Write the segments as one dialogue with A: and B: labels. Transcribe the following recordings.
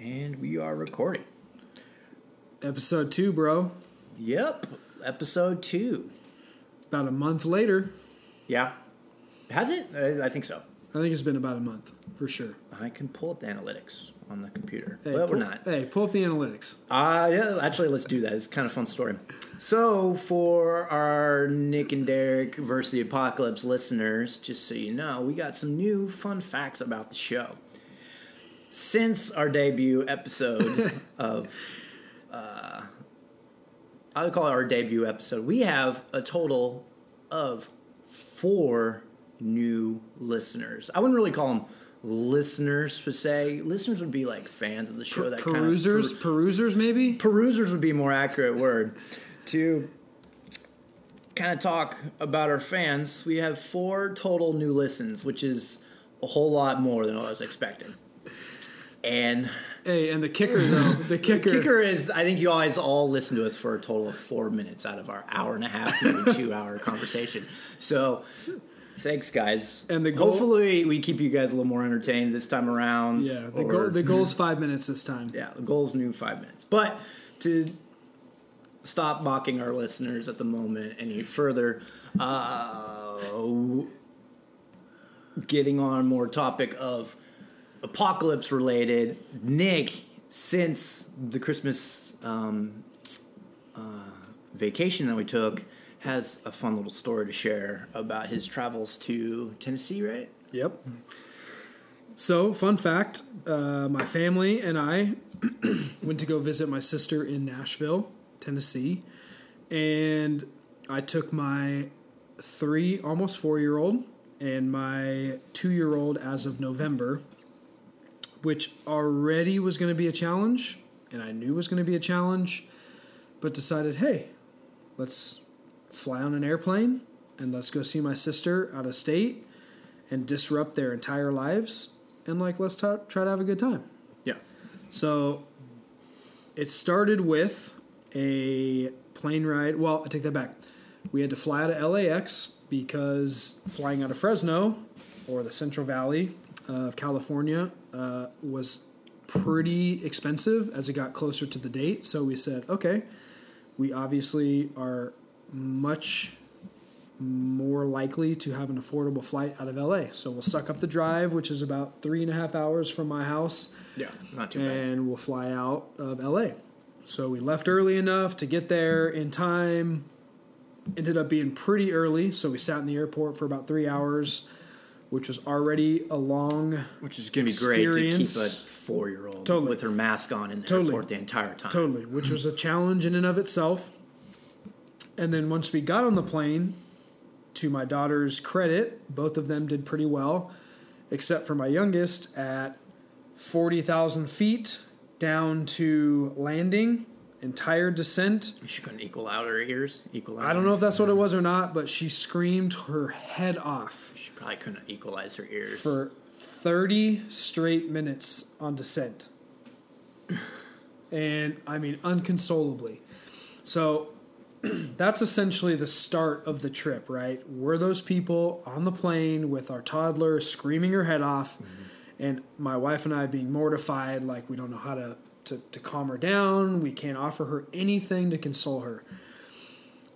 A: And we are recording.
B: Episode two, bro.
A: Yep, episode two.
B: About a month later.
A: Yeah. Has it? I, I think so.
B: I think it's been about a month for sure.
A: I can pull up the analytics on the computer,
B: Hey,
A: but
B: pull,
A: we're not.
B: Hey, pull up the analytics.
A: Uh, yeah, actually, let's do that. It's kind of a fun story. So, for our Nick and Derek versus the Apocalypse listeners, just so you know, we got some new fun facts about the show. Since our debut episode of, uh, I would call it our debut episode, we have a total of four new listeners. I wouldn't really call them listeners per se. Listeners would be like fans of the show that kind of
B: perusers, perusers, maybe.
A: perusers would be a more accurate word to kind of talk about our fans we have four total new listens which is a whole lot more than what i was expecting and
B: Hey, and the kicker though, the kicker,
A: kicker is i think you guys all listen to us for a total of four minutes out of our hour and a half maybe two hour conversation so thanks guys
B: And the goal-
A: hopefully we keep you guys a little more entertained this time around
B: Yeah, the
A: or-
B: goal, the goal's five minutes this time.
A: yeah, the goal's new five minutes. But to stop mocking our listeners at the moment any further, uh, getting on more topic of apocalypse related, Nick, since the Christmas um, uh, vacation that we took, has a fun little story to share about his travels to Tennessee, right?
B: Yep. So, fun fact: uh, my family and I went to go visit my sister in Nashville, Tennessee, and I took my three, almost four-year-old, and my two-year-old as of November, which already was going to be a challenge, and I knew was going to be a challenge, but decided, hey, let's fly on an airplane and let's go see my sister out of state and disrupt their entire lives and like let's ta- try to have a good time
A: Yeah.
B: so it started with a plane ride well i take that back we had to fly out of lax because flying out of fresno or the central valley of california uh, was pretty expensive as it got closer to the date so we said okay we obviously are much more likely to have an affordable flight out of LA. So we'll suck up the drive, which is about three and a half hours from my house,
A: Yeah, not too bad.
B: and we'll fly out of LA. So we left early enough to get there in time. Ended up being pretty early, so we sat in the airport for about three hours, which was already a long.
A: Which is going to be great to keep a four-year-old
B: Totally.
A: with her mask on in the
B: Totally.
A: airport the entire time.
B: Totally, which was a challenge in and of itself. And then once we got on the plane, to my daughter's credit, both of them did pretty well, except for my youngest at 40,000 feet down to landing, entire descent.
A: She couldn't equal out her ears. Equalize.
B: I don't know if that's what it was or not, but she screamed her head off
A: probably couldn't equalize her ears.
B: for 30 straight minutes on descent. And I mean, unconsolably. So that's essentially the start of the trip, right? We're those people on the plane with our toddler screaming her head off, mm-hmm. and my wife and I being mortified, like we don't know how to, to, to calm her down. We can't offer her anything to console her.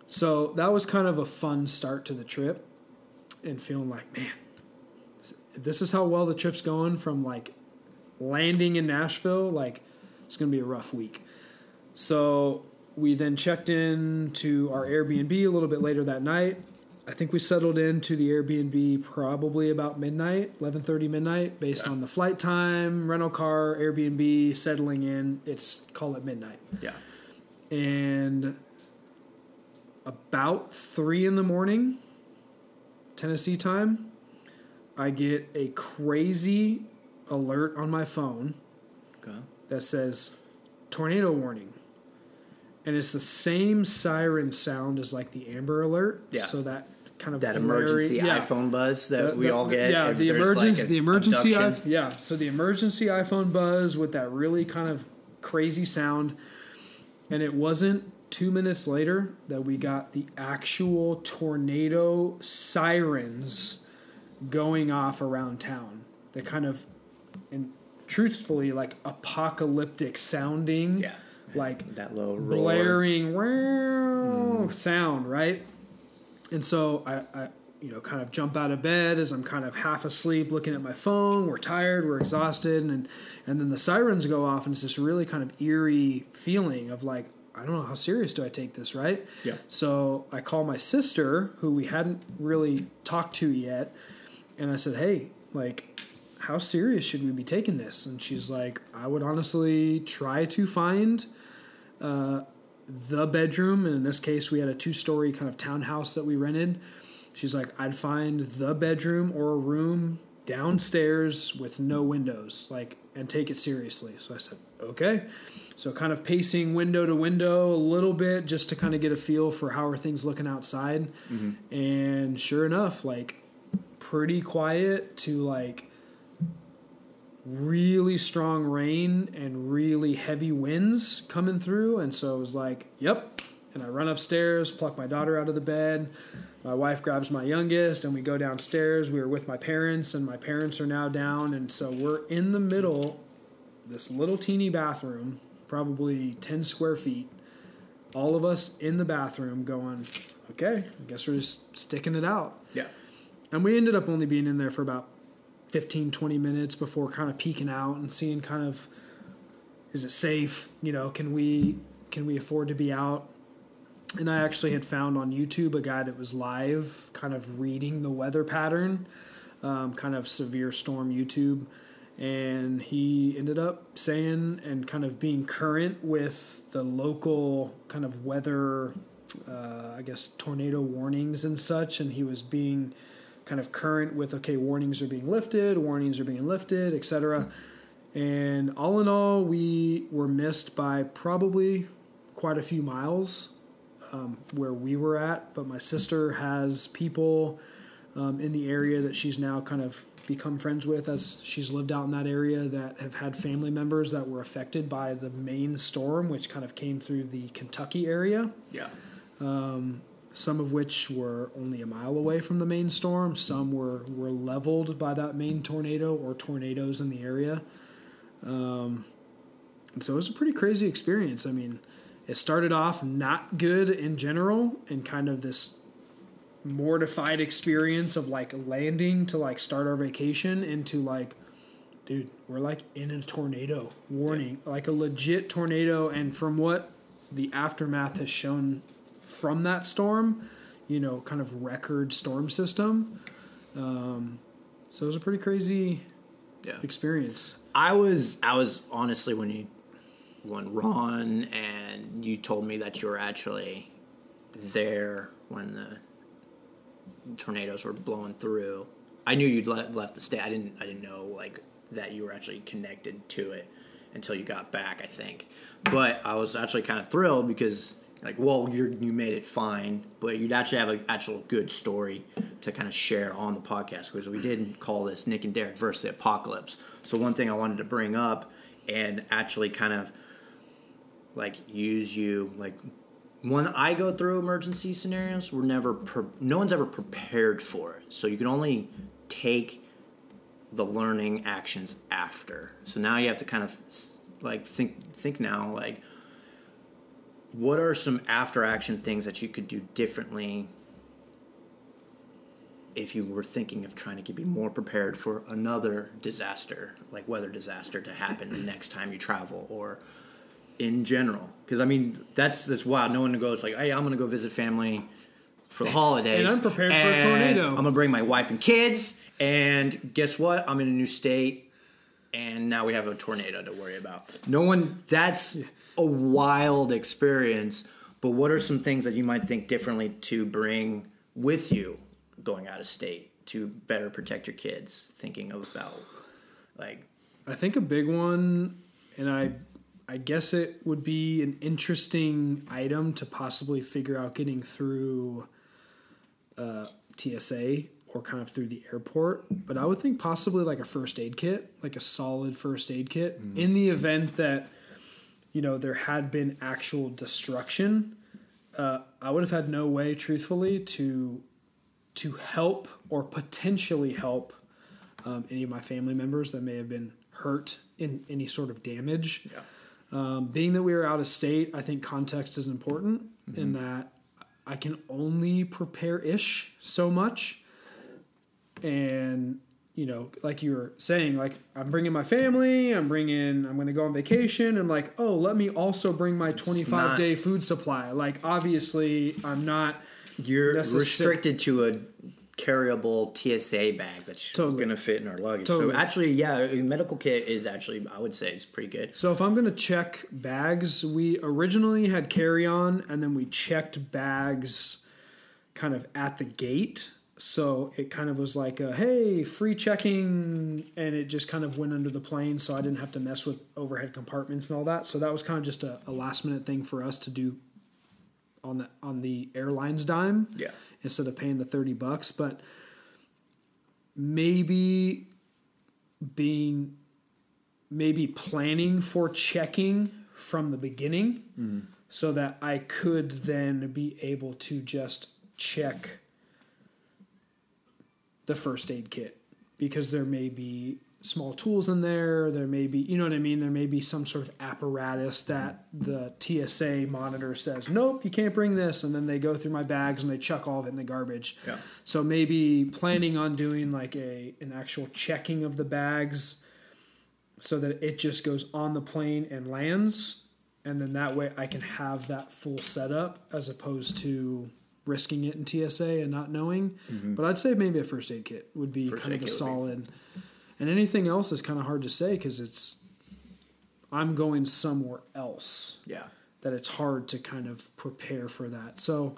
B: So that was kind of a fun start to the trip, and feeling like, man, this is how well the trip's going from like landing in Nashville, like it's going to be a rough week. So we then checked in to our Airbnb a little bit later that night. I think we settled into the Airbnb probably about midnight, 11:30 midnight based
A: Yeah.
B: on the flight time, rental car, Airbnb, settling in, it's call it midnight.
A: yeah.
B: And about 3 in the morning Tennessee time, I get a crazy alert on my phone
A: Okay.
B: that says tornado warning. And it's the same siren sound as like the Amber Alert.
A: Yeah.
B: So that kind of
A: That
B: blurry-
A: emergency
B: yeah.
A: iPhone buzz that
B: The-
A: we
B: the-
A: all get.
B: Yeah, the emergency,
A: like,
B: the emergency, iPhone, yeah. So the emergency iPhone buzz with that really kind of crazy sound, and it wasn't two minutes later that we got the actual tornado sirens going off around town. That kind of, and truthfully like apocalyptic sounding
A: Yeah.
B: like
A: That low roar.
B: blaring wow mm. sound, right? And so I, I, you know, kind of jump out of bed as I'm kind of half asleep, looking at my phone. We're tired, we're exhausted, and and then the sirens go off, and it's this really kind of eerie feeling of like, I don't know how serious do I take this, right?
A: Yeah.
B: So I call my sister, who we hadn't really talked to yet, and I said, hey, like. How serious should we be taking this? And she's like, I would honestly try to find uh, the bedroom, and in this case, we had a two story kind of townhouse that we rented. She's like, I'd find the bedroom or a room downstairs with no windows, like, and take it seriously. So I said, okay. So kind of pacing window to window a little bit just to kind of get a feel for how are things looking outside. Mm-hmm. And sure enough, like, pretty quiet to like really strong rain and really heavy winds coming through. And so it was like, yep. And I run upstairs, pluck my daughter out of the bed. My wife grabs my youngest, and we go downstairs. We were with my parents, and my parents are now down. And so we're in the middle, this little teeny bathroom, probably 10 square feet. All of us in the bathroom going, okay, I guess we're just sticking it out.
A: Yeah.
B: And we ended up only being in there for about 15, 20 minutes before kind of peeking out and seeing kind of is it safe? You know, can we can we afford to be out? And I actually had found on YouTube a guy that was live, kind of reading the weather pattern, um, kind of severe storm YouTube. And he ended up saying and kind of being current with the local kind of weather, uh, I guess, tornado warnings and such. And he was being kind of current with okay warnings are being lifted warnings are being lifted etc and all in all we were missed by probably quite a few miles um, where we were at but my sister has people um, in the area that she's now kind of become friends with as she's lived out in that area that have had family members that were affected by the main storm which kind of came through the kentucky area
A: Yeah.
B: some of which were only a mile away from the main storm. Some were, were leveled by that main tornado or tornadoes in the area. Um, and so it was a pretty crazy experience. I mean, it started off not good in general and kind of this mortified experience of like landing to like start our vacation into like, dude, we're like in a tornado warning, like a legit tornado. And from what the aftermath has shown from that storm, you know, kind of record storm system. Um, so it was a pretty crazy
A: Yeah.
B: experience.
A: I was I was honestly when you when Ron and you told me that you were actually there when the tornadoes were blowing through. I knew you'd le- left the state. I didn't I didn't know like that you were actually connected to it until you got back. I think, but I was actually kind of thrilled because like well you you made it fine, but you'd actually have an actual good story to kind of share on the podcast because we did call this Nick and Derek versus the apocalypse. So one thing I wanted to bring up and actually kind of like use you like when I go through emergency scenarios, we're never pre- no one's ever prepared for it. So you can only take the learning actions after. So now you have to kind of like think think now like what are some after action things that you could do differently if you were thinking of trying to be more prepared for another disaster, like weather disaster, to happen the next time you travel, or in general? Because I mean, that's this wild. No one goes like, "Hey, I'm going to go visit family for the holidays,
B: And I'm prepared for a tornado."
A: I'm going to bring my wife and kids, and guess what? I'm in a new state, and now we have a tornado to worry about. No one. That's a wild experience. But what are some things that you might think differently to bring with you going out of state to better protect your kids? Thinking about like
B: I think a big one, and I, I guess it would be an interesting item to possibly figure out getting through uh, TSA or kind of through the airport. But I would think possibly like a first aid kit, like a solid first aid kit, in the event that you know there had been actual destruction. Uh, I would have had no way, truthfully, to to help or potentially help um, any of my family members that may have been hurt in any sort of damage.
A: Yeah.
B: Um, being that we were out of state, I think context is important in that I can only prepare ish so much. And, you know, like you were saying, like I'm bringing my family, I'm bringing, I'm going to go on vacation. And like, oh, let me also bring my 25
A: not-
B: day food supply. Like, obviously, I'm not.
A: You're restricted to a carryable TSA bag that's
B: Totally.
A: going to fit in our luggage.
B: Totally.
A: So actually, yeah, a medical kit is actually I would say is pretty good.
B: So if I'm going to check bags, we originally had carry on and then we checked bags kind of at the gate. So it kind of was like, a, hey, free checking, and it just kind of went under the plane, so I didn't have to mess with overhead compartments and all that. So that was kind of just a, a last minute thing for us to do on the on the airline's dime
A: Yeah.
B: Instead of paying the 30 bucks but maybe being maybe planning for checking from the beginning mm-hmm. so that I could then be able to just check the first aid kit because there may be small tools in there there may be you know what i mean there may be some sort of apparatus that the tsa monitor says nope you can't bring this and then they go through my bags and they chuck all of it in the garbage
A: Yeah.
B: so maybe planning on doing like a an actual checking of the bags so that it just goes on the plane and lands and then that way I can have that full setup as opposed to risking it in TSA and not knowing. Mm-hmm. But I'd say maybe a first aid kit would be
A: First
B: kind of a
A: would be-
B: solid. And anything else is kind of hard to say because it's I'm going somewhere else
A: Yeah.
B: that it's hard to kind of prepare for that. So,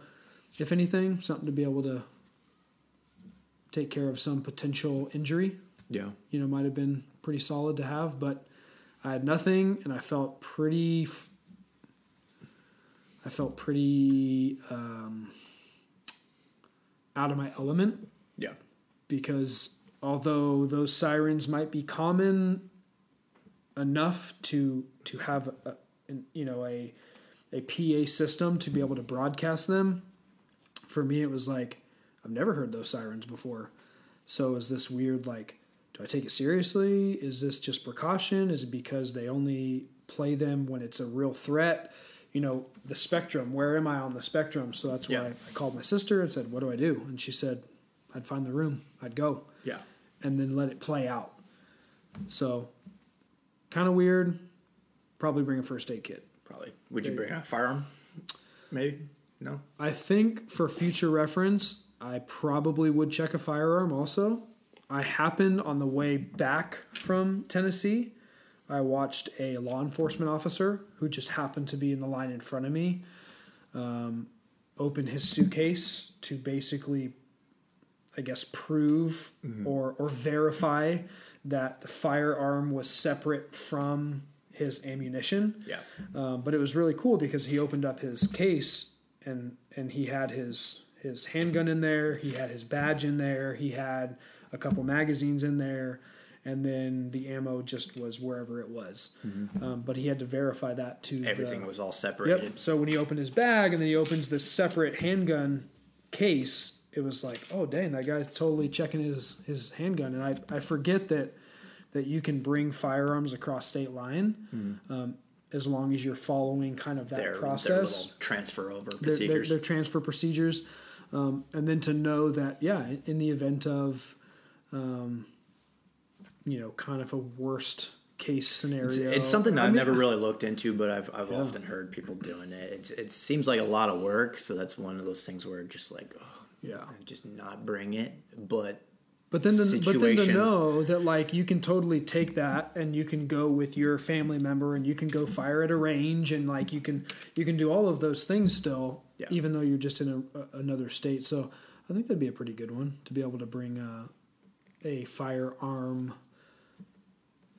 B: if anything, something to be able to take care of some potential injury,
A: Yeah.
B: you know, might have been pretty solid to have, but I had nothing and I felt pretty f- I felt pretty um, out of my element
A: Yeah.
B: because although those sirens might be common enough to to have a, you know a a PA system to be able to broadcast them, for me it was like I've never heard those sirens before. So is this weird like do I take it seriously? Is this just precaution? Is it because they only play them when it's a real threat? You know, the spectrum, where am I on the spectrum? So that's why
A: Yeah.
B: I called my sister and said, What do I do? And she said, I'd find the room, I'd go
A: Yeah.
B: and then let it play out. So, kind of weird. Probably bring a first aid kit.
A: Probably. Would you bring a firearm? Maybe. No.
B: I think for future reference, I probably would check a firearm also. I happened on the way back from Tennessee. I watched a law enforcement officer who just happened to be in the line in front of me um, open his suitcase to basically, I guess, prove or, or verify that the firearm was separate from his ammunition.
A: Yeah.
B: Um, but it was really cool because he opened up his case and and he had his his handgun in there, he had his badge in there, he had a couple magazines in there, and then the ammo just was wherever it was. Um, but he had to verify that to the-
A: Everything was all separated.
B: Yep. So when he opened his bag and then he opens this separate handgun case, it was like, oh dang, that guy's totally checking his his handgun. And I, I forget that that you can bring firearms across state line um, as long as you're following kind of that
A: Their, their
B: process.
A: little transfer over
B: Their, their,
A: procedures.
B: their transfer procedures. Um, and then to know that, yeah, in- the event of, um, you know, kind of a worst case scenario,
A: It's, it's something that
B: I
A: I've
B: mean,
A: never really looked into, but I've I've
B: Yeah.
A: often heard people doing it. It it seems like a lot of work, so that's one of those things where just like, oh,
B: Yeah.
A: just not bring it. But
B: But then, to, but then to know that like you can totally take that and you can go with your family member and you can go fire at a range and like you can you can do all of those things still,
A: Yeah.
B: even though you're just in a, a, another state. So I think that'd be a pretty good one to be able to bring a, a firearm,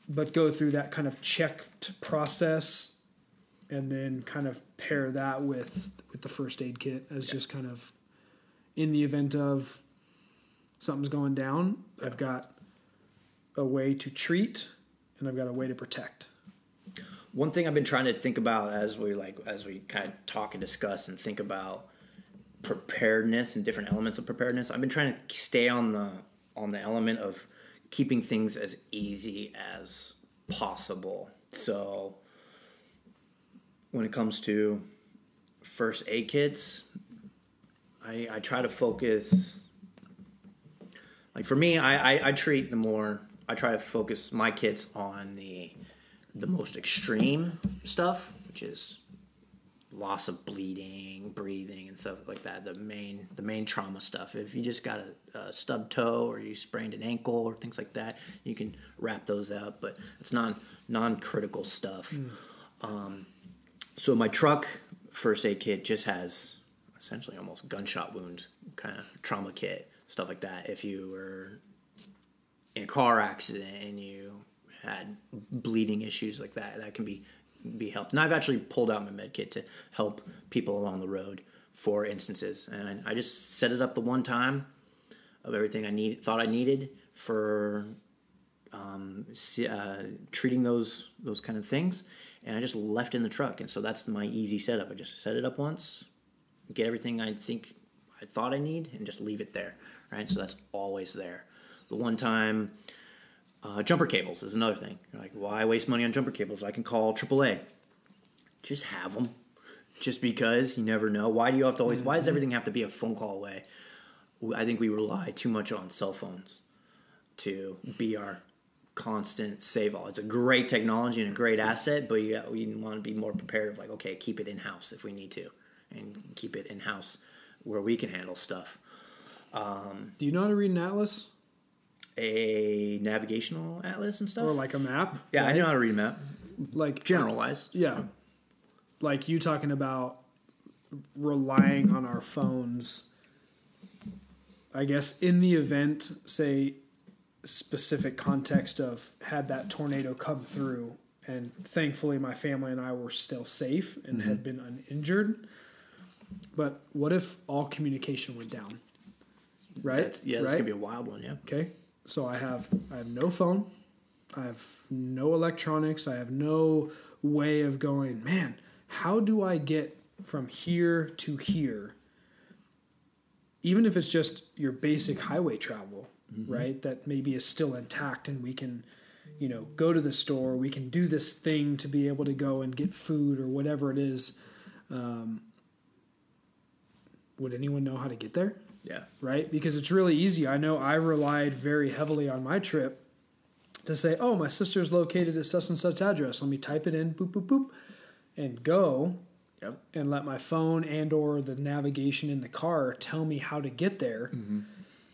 B: but go through that kind of checked process, and then kind of pair that with with the first aid kit as just kind of in the event of something's going down, I've got a way to treat and I've got a way to protect.
A: One thing I've been trying to think about as we like as we kind of talk and discuss and think about preparedness and different elements of preparedness. I've been trying to stay on the on the element of keeping things as easy as possible. So when it comes to first aid kits, I, I try to focus. Like for me, I, I, I treat the more I try to focus my kits on the the most extreme stuff, which is loss of bleeding, breathing, and stuff like that. The main the main trauma stuff. If you just got a, a stub toe or you sprained an ankle or things like that, you can wrap those up. But it's non non critical stuff. Um, so my truck first aid kit just has essentially almost gunshot wound kind of trauma kit stuff like that. If you were in a car accident and you had bleeding issues like that, that can be be helped. And I've actually pulled out my med kit to help people along the road for instances, and I just set it up the one time of everything I need thought I needed for um, uh, treating those those kind of things, and I just left in the truck. And so that's my easy setup. I just set it up once, get everything I think I thought I need, and just leave it there. Right, so that's always there. The one time uh, jumper cables is another thing. You're like, why waste money on jumper cables? I can call AAA. Just have them. Just because you never know. Why do you have to always? Why does everything have to be a phone call away? I think we rely too much on cell phones to be our constant save all. It's a great technology and a great asset, but you, we want to be more prepared. Like, okay, keep it in house if we need to, and keep it in house where we can handle stuff.
B: Um, Do you know how to read an atlas
A: A navigational atlas and stuff.
B: or like a map?
A: yeah, I know how to read a map.
B: Like
A: Generalized.
B: Yeah. Like you talking about relying on our phones. I guess in the event, say, specific context of had that tornado come through, and thankfully my family and I were still safe and had mm-hmm. been uninjured. But what if all communication went down? Right?
A: That's, yeah, that's
B: right?
A: gonna be a wild one. Yeah.
B: Okay, so I have I have no phone, I have no electronics, I have no way of going. Man, how do I get from here to here? Even if it's just your basic highway travel, right? That maybe is still intact, and we can, you know, go to the store. We can do this thing to be able to go and get food or whatever it is. Um, would anyone know how to get there?
A: Yeah.
B: right? Because it's really easy. I know I relied very heavily on my trip to say, oh, my sister's located at such and such address. Let me type it in, boop, boop, boop, and go
A: Yep.
B: and let my phone and or the navigation in the car tell me how to get there. Mm-hmm.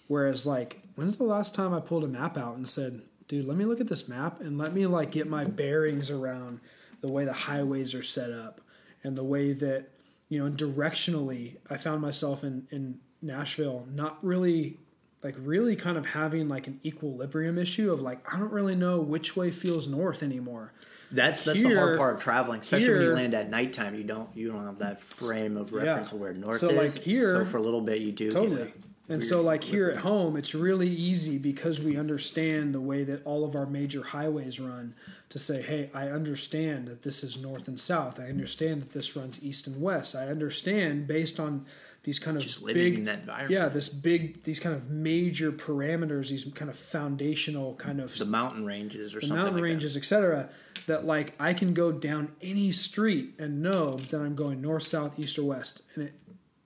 B: Whereas like, when's the last time I pulled a map out and said, dude, let me look at this map and let me like get my bearings around the way the highways are set up and the way that, you know, and directionally I found myself in, in Nashville not really like really kind of having like an equilibrium issue of like I don't really know which way feels north anymore.
A: That's that's the hard part of traveling, especially when you land at nighttime. You don't you don't have that frame of reference of where north
B: So,
A: is.
B: like, here-
A: so for a little bit you do get
B: Totally. And so, like here at home, it's really easy because we understand the way that all of our major highways run to say, hey, I understand that this is north and south. I understand that this runs east and west. I understand based on these kind of
A: just
B: big,
A: in that environment.
B: yeah, this big, these kind of major parameters, these kind of foundational kind of
A: the mountain ranges or
B: the
A: something
B: mountain
A: like
B: ranges, etc. That like I can go down any street and know that I'm going north, south, east, or west, and it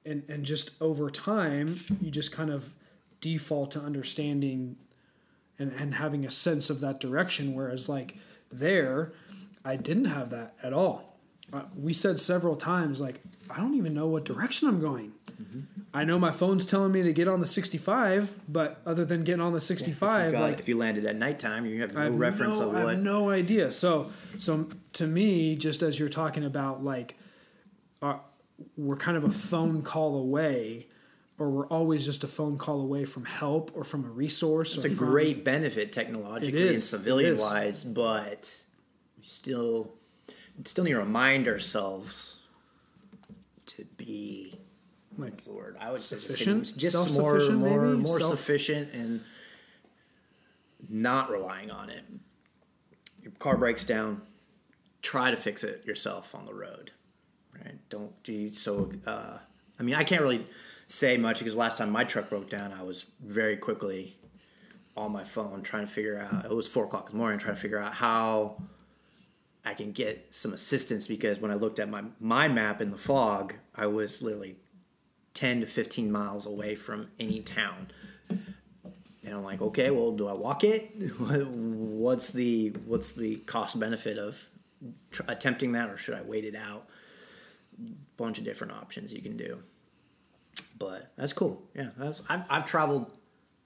B: and and just over time you just kind of default to understanding and and having a sense of that direction. Whereas like there, I didn't have that at all. Uh, we said several times like I don't even know what direction I'm going. I know my phone's telling me to get on the 65, but other than getting on the
A: that.
B: 65,
A: If you, got-
B: like
A: if you landed at nighttime, you have no
B: I have
A: reference
B: no,
A: of
B: I
A: what.
B: have no idea. So, so to me, just as you're talking about, like, uh, we're kind of a phone call away, or we're always just a phone call away from help or from a resource.
A: It's a
B: from-
A: great benefit technologically and civilian wise, but we still still need to remind ourselves to be
B: like
A: what's the word? I would say just- more more
B: maybe?
A: more
B: Self-
A: sufficient and not relying on it. Your car breaks down, try to fix it yourself on the road. Right? Don't do so uh, I mean I can't really say much because last time my truck broke down I was very quickly on my phone trying to figure out. It was four o'clock in the morning, trying to figure out how I can get some assistance because when I looked at my my map in the fog, I was literally ten to fifteen miles away from any town. And I'm like, okay, well, do I walk it? what's the what's the cost benefit of tr- attempting that, or should I wait it out? Bunch of different options you can do, but that's cool. Yeah, that's, I've I've traveled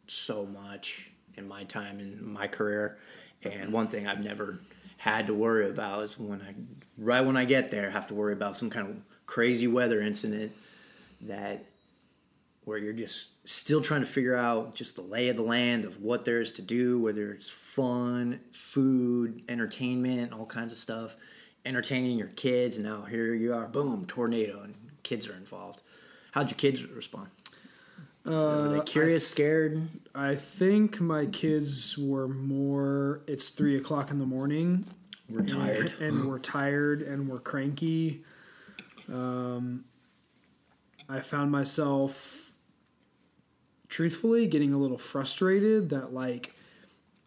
A: so much in my time in my career, and one thing I've never had to worry about is when I right when I get there, have to worry about some kind of crazy weather incident that where you're just still trying to figure out just the lay of the land of what there is to do, whether it's fun, food, entertainment, all kinds of stuff, entertaining your kids. And now here you are, boom, tornado, and kids are involved. How'd your kids respond? Uh, were they curious, I, scared?
B: I think my kids were more. It's three o'clock in the morning.
A: We're tired,
B: and, and we're tired, and we're cranky. Um, I found myself truthfully getting a little frustrated that like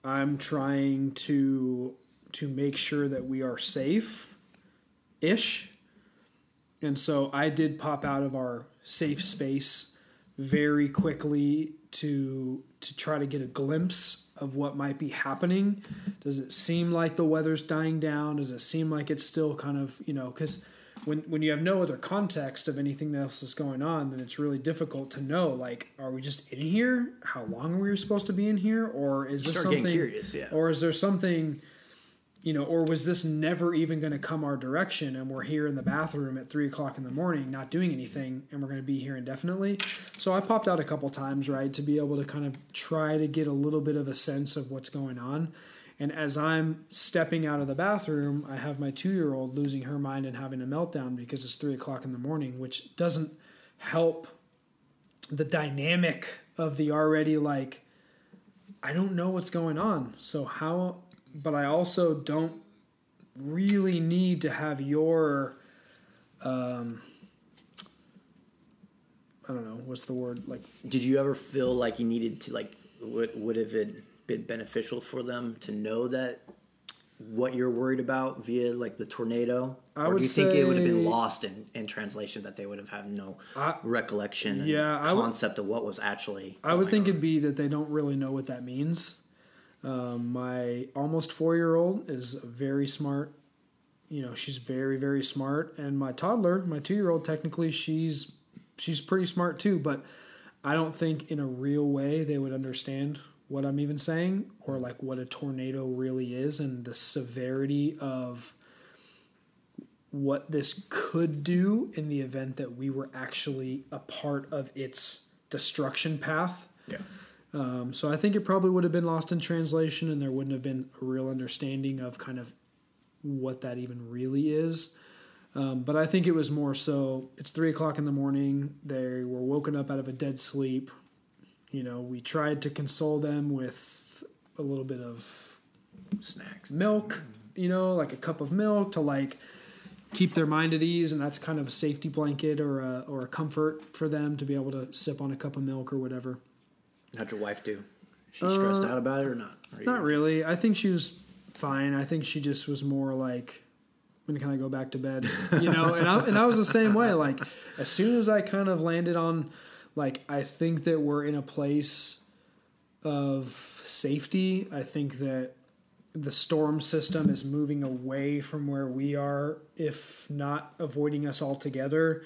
B: I'm trying to to make sure that we are safe ish. And so I did pop out of our safe space very quickly to to try to get a glimpse of what might be happening. Does it seem like the weather's dying down? Does it seem like it's still kind of, you know, cuz when when you have no other context of anything else that's going on, then it's really difficult to know. Like, are we just in here? How long are we supposed to be in here? Or is this something?
A: Curious, yeah.
B: Or is there something? You know, or was this never even going to come our direction, and we're here in the bathroom at three o'clock in the morning, not doing anything, and we're going to be here indefinitely? So I popped out a couple times, right, to be able to kind of try to get a little bit of a sense of what's going on. And as I'm stepping out of the bathroom, I have my two year old losing her mind and having a meltdown because it's three o'clock in the morning, which doesn't help the dynamic of the already like, I don't know what's going on. So, how, but I also don't really need to have your, um, I don't know, what's the word? Like,
A: did you ever feel like you needed to, like, would, would have it been beneficial for them to know that what you're worried about via like the tornado? I or do you think it would have been lost in, in translation that they would have had no I, recollection yeah, concept would, of what was actually
B: I would think on. it'd be that they don't really know what that means. Um, my almost four year old is very smart. You know, she's very, very smart. And my toddler, my two year old, technically she's she's pretty smart too, but I don't think in a real way they would understand what I'm even saying or like what a tornado really is and the severity of what this could do in the event that we were actually a part of its destruction path.
A: Yeah.
B: Um, so I think it probably would have been lost in translation and there wouldn't have been a real understanding of kind of what that even really is. Um, but I think it was more so it's three o'clock in the morning. They were woken up out of a dead sleep you know, we tried to console them with a little bit of
A: snacks,
B: milk, you know, like a cup of milk to like keep their mind at ease, and that's kind of a safety blanket or a or a comfort for them to be able to sip on a cup of milk or whatever.
A: How'd your wife do? She stressed uh, out about it or not?
B: Or not really. I think she was fine. I think she just was more like, when can I go back to bed? You know, and I and I was the same way. Like as soon as I kind of landed on like I think that we're in a place of safety. I think that the storm system is moving away from where we are, if not avoiding us altogether.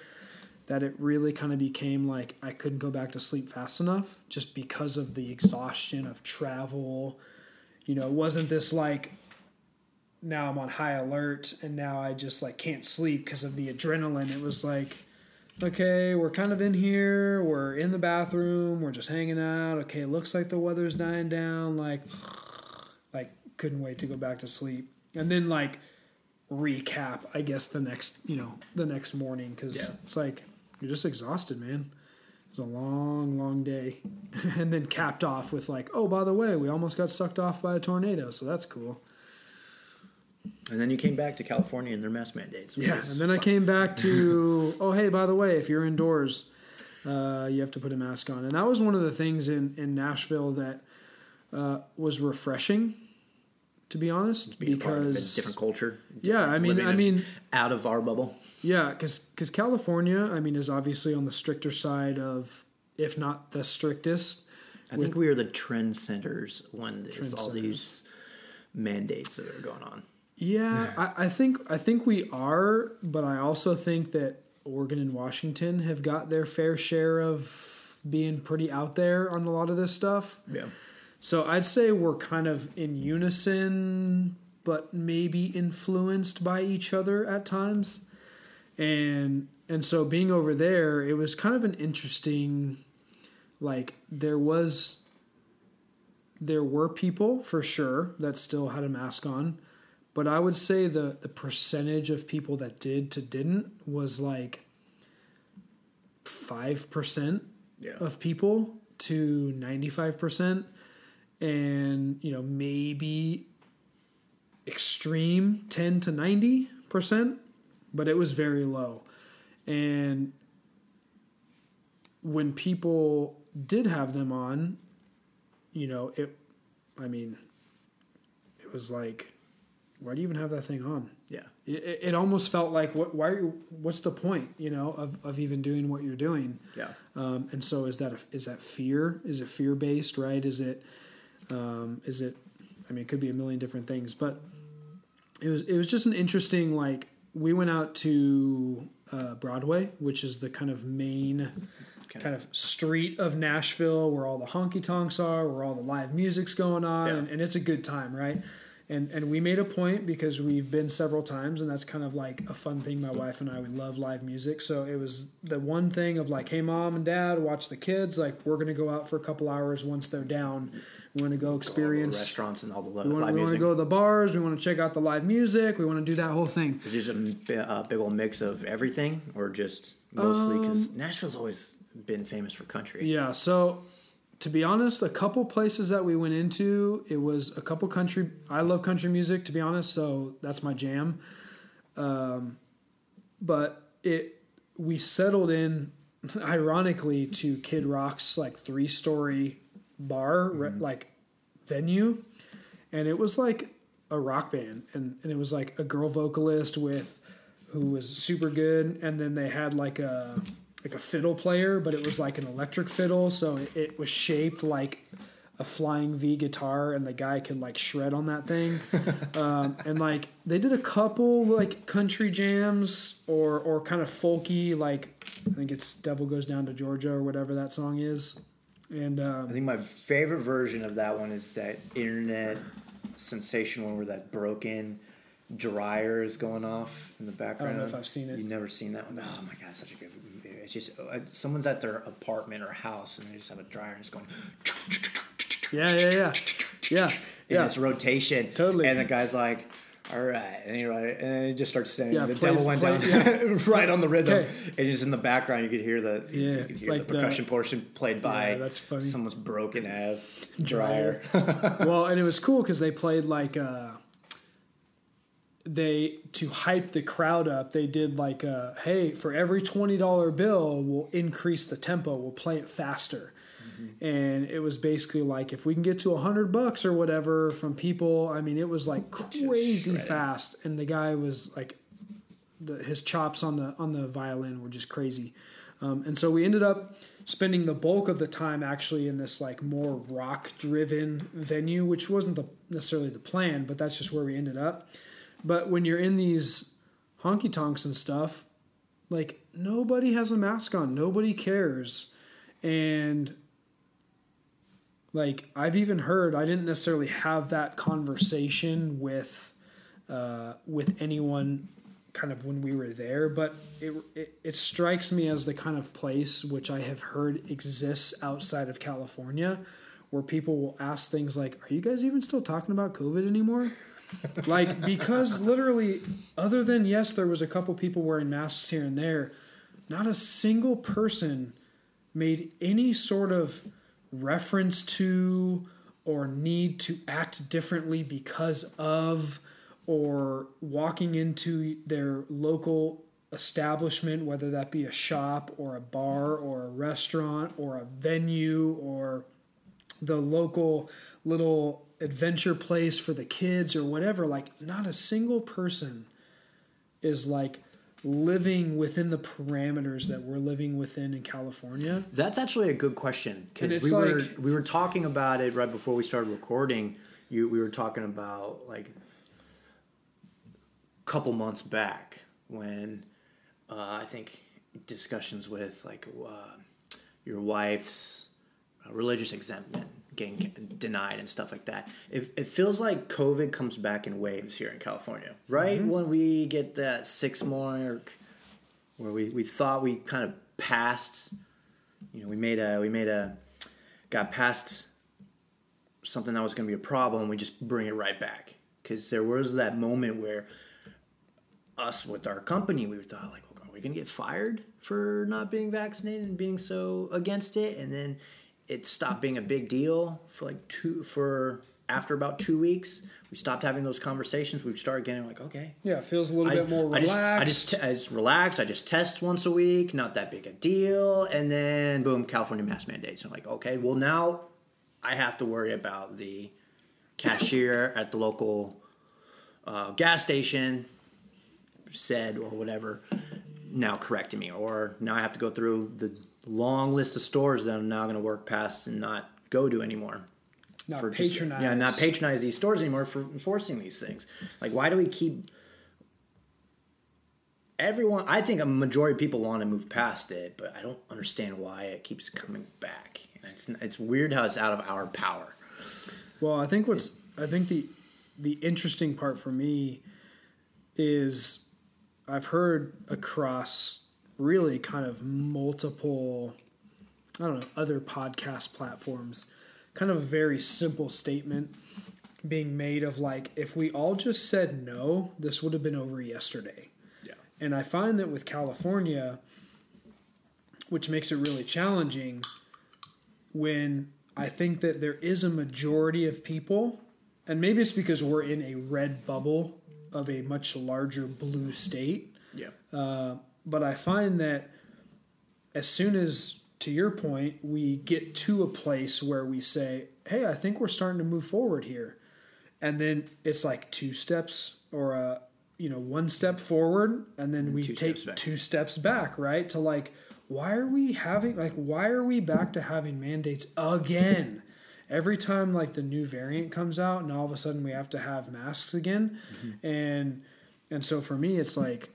B: That it really kind of became like I couldn't go back to sleep fast enough just because of the exhaustion of travel. You know, it wasn't this like now I'm on high alert and now I just like can't sleep because of the adrenaline. It was like okay, we're kind of in here, we're in the bathroom, we're just hanging out. Okay, looks like the weather's dying down. Like, like couldn't wait to go back to sleep, and then like recap. I guess the next, you know, the next morning because yeah. it's like you're just exhausted, man. It's a long, long day, and then capped off with like, oh, by the way, we almost got sucked off by a tornado, so that's cool.
A: And then you came back to California and their mask mandates.
B: Yeah, and then fun. I came back to oh hey by the way if you're indoors, uh, you have to put a mask on, and that was one of the things in in Nashville that uh, was refreshing, to be honest,
A: Being a part of a
B: because
A: different culture.
B: yeah, I mean, I mean,
A: out of our bubble.
B: Yeah, because California, I mean, is obviously on the stricter side of, if not the strictest.
A: I think we are the trend centers when there's all these mandates that are going on.
B: Yeah, I, I think I think we are, but I also think that Oregon and Washington have got their fair share of being pretty out there on a lot of this stuff.
A: Yeah.
B: So I'd say we're kind of in unison, but maybe influenced by each other at times. And and so being over there, it was kind of an interesting like there was there were people for sure that still had a mask on, but I would say the the percentage of people that did to didn't was like 5%
A: Yeah.
B: of people to 95% and you know maybe extreme 10 to 90% but it was very low and when people did have them on you know it i mean it was like why do you even have that thing on
A: Yeah.
B: it, it almost felt like what why are you, what's the point you know of, of even doing what you're doing
A: Yeah.
B: um, and so is that a, is that fear? Is it fear based? Right? Is it um, is it? I mean, it could be a million different things, but it was it was just an interesting like we went out to uh, Broadway, which is the kind of main kind of street of Nashville where all the honky tonks are, where all the live music's going on,
A: Yeah.
B: and, and it's a good time, right? And and we made a point because we've been several times, and that's kind of like a fun thing. My wife and I we love live music, so it was the one thing of like, hey, mom and dad, watch the kids. Like we're gonna go out for a couple hours once they're down. We want to go experience.
A: restaurants and all the
B: We
A: live
B: want, we want to go to the bars. We want to check out the live music. We want to do that whole thing.
A: Is this a a big old mix of everything, or just mostly? Because
B: Um,
A: Nashville's always been famous for country.
B: Yeah. So, to be honest, a couple places that we went into, it was a couple country. I love country music, to be honest. So that's my jam. Um, but it we settled in, ironically, to Kid Rock's like three story bar, re- like venue, and it was like a rock band, and and it was like a girl vocalist with who was super good, and then they had like a like a fiddle player, but it was like an electric fiddle, so it, it was shaped like a flying V guitar, and the guy could like shred on that thing. um, and like they did a couple like country jams or or kind of folky, like I think it's "Devil Goes Down to Georgia" or whatever that song is. And
A: I
B: um,
A: think my favorite version of that one is that internet sensation one where that broken dryer is going off in the background.
B: I don't know if I've seen it.
A: You've never seen that one? Oh my god, it's such a good movie. It's just uh, someone's at their apartment or house and they just have a dryer and it's going.
B: yeah, yeah, yeah, yeah,
A: in
B: yeah.
A: its rotation.
B: Totally.
A: And the guy's like, all right. And, like, and then he just starts saying,
B: Yeah,
A: the
B: plays-
A: devil went
B: play-
A: down right on the rhythm.
B: Okay.
A: And just in the background, you could hear the,
B: Yeah,
A: you could hear
B: like
A: the
B: the-
A: percussion portion played by
B: Yeah, that's funny.
A: someone's broken ass dryer.
B: well, and it was cool because they played like uh, they to hype the crowd up. They did like, uh, hey, for every twenty dollar bill, we'll increase the tempo. We'll play it faster. And it was basically like if we can get to a hundred bucks or whatever from people. I mean, it was like crazy fast, and the guy was like, the, his chops on the on the violin were just crazy. Um, and so we ended up spending the bulk of the time actually in this like more rock driven venue, which wasn't the, necessarily the plan, but that's just where we ended up. But when you're in these honky tonks and stuff, like nobody has a mask on, nobody cares. And like I've even heard, I didn't necessarily have that conversation with uh, with anyone kind of when we were there, but it, it it strikes me as the kind of place which I have heard exists outside of California, where people will ask things like, "Are you guys even still talking about COVID anymore?" like because literally, other than yes, there was a couple people wearing masks here and there, not a single person made any sort of reference to or need to act differently because of or walking into their local establishment, whether that be a shop or a bar or a restaurant or a venue or the local little adventure place for the kids or whatever, like not a single person is like living within the parameters that we're living within in California.
A: That's actually a good question because we were we were talking about it right before we started recording. You we were talking about like a couple months back when uh, I think discussions with like uh, your wife's religious exemption getting denied and stuff like that. It, it feels like COVID comes back in waves here in California, right? Mm-hmm. When we get that six mark, where we, we thought we kind of passed, you know, we made a we made a got past something that was going to be a problem. We just bring it right back because there was that moment where us with our company, we thought like, are we going to get fired for not being vaccinated and being so against it? And then it stopped being a big deal for like two for after about two weeks. We stopped having those conversations. We started getting like, okay,
B: Yeah, it feels a little bit more
A: I
B: relaxed.
A: just, I just, I just relaxed. I just test once a week, not that big a deal. And then, boom, California mask mandates. I'm like, okay, well now I have to worry about the cashier at the local uh, gas station said or whatever now correcting me, or now I have to go through the long list of stores that I'm now going to work past and not go to anymore
B: not
A: for just-
B: patronize.
A: yeah, not patronize these stores anymore for enforcing these things. Like, why do we keep everyone? I think a majority of people want to move past it, but I don't understand why it keeps coming back. And it's it's weird how it's out of our power.
B: Well, I think what's I think the the interesting part for me is I've heard across really kind of multiple I don't know other podcast platforms kind of a very simple statement being made of like if we all just said no, this would have been over yesterday.
A: Yeah.
B: And I find that with California, which makes it really challenging, when I think that there is a majority of people, and maybe it's because we're in a red bubble of a much larger blue state,
A: Yeah.
B: uh, but I find that as soon as, to your point, we get to a place where we say, hey, I think we're starting to move forward here. And then it's like two steps or a, you know, one step forward, and then we
A: two
B: take
A: steps
B: two steps back, right? To like, why are we having, like, why are we back to having mandates again? Every time, like, the new variant comes out, and all of a sudden we have to have masks again. And, and so for me, it's like,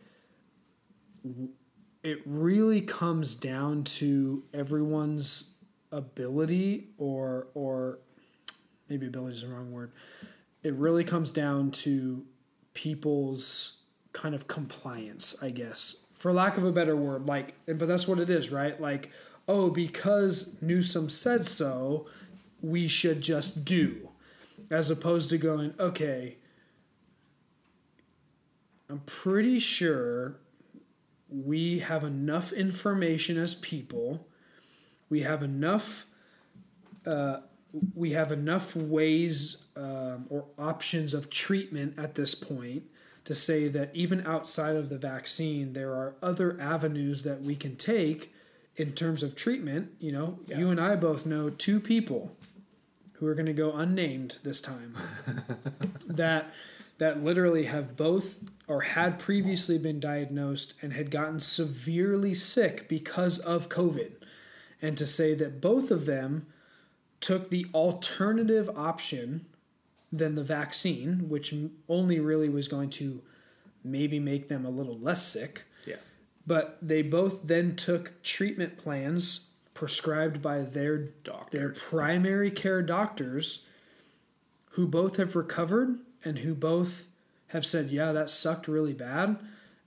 B: it really comes down to everyone's ability or or maybe ability is the wrong word. It really comes down to people's kind of compliance i guess for lack of a better word. Like but that's what it is right? Like oh because newsom said so we should just do as opposed to going okay i'm pretty sure we have enough information as people. We have enough uh, we have enough ways um, or options of treatment at this point to say that even outside of the vaccine there are other avenues that we can take in terms of treatment. You know
A: Yeah.
B: you and i both know two people who are going to go unnamed this time. That that literally have both or had previously been diagnosed and had gotten severely sick because of COVID. And to say that both of them took the alternative option than the vaccine, which only really was going to maybe make them a little less sick.
A: Yeah.
B: But they both then took treatment plans prescribed by their their primary care doctors who both have recovered and who both have said, "Yeah, that sucked really bad."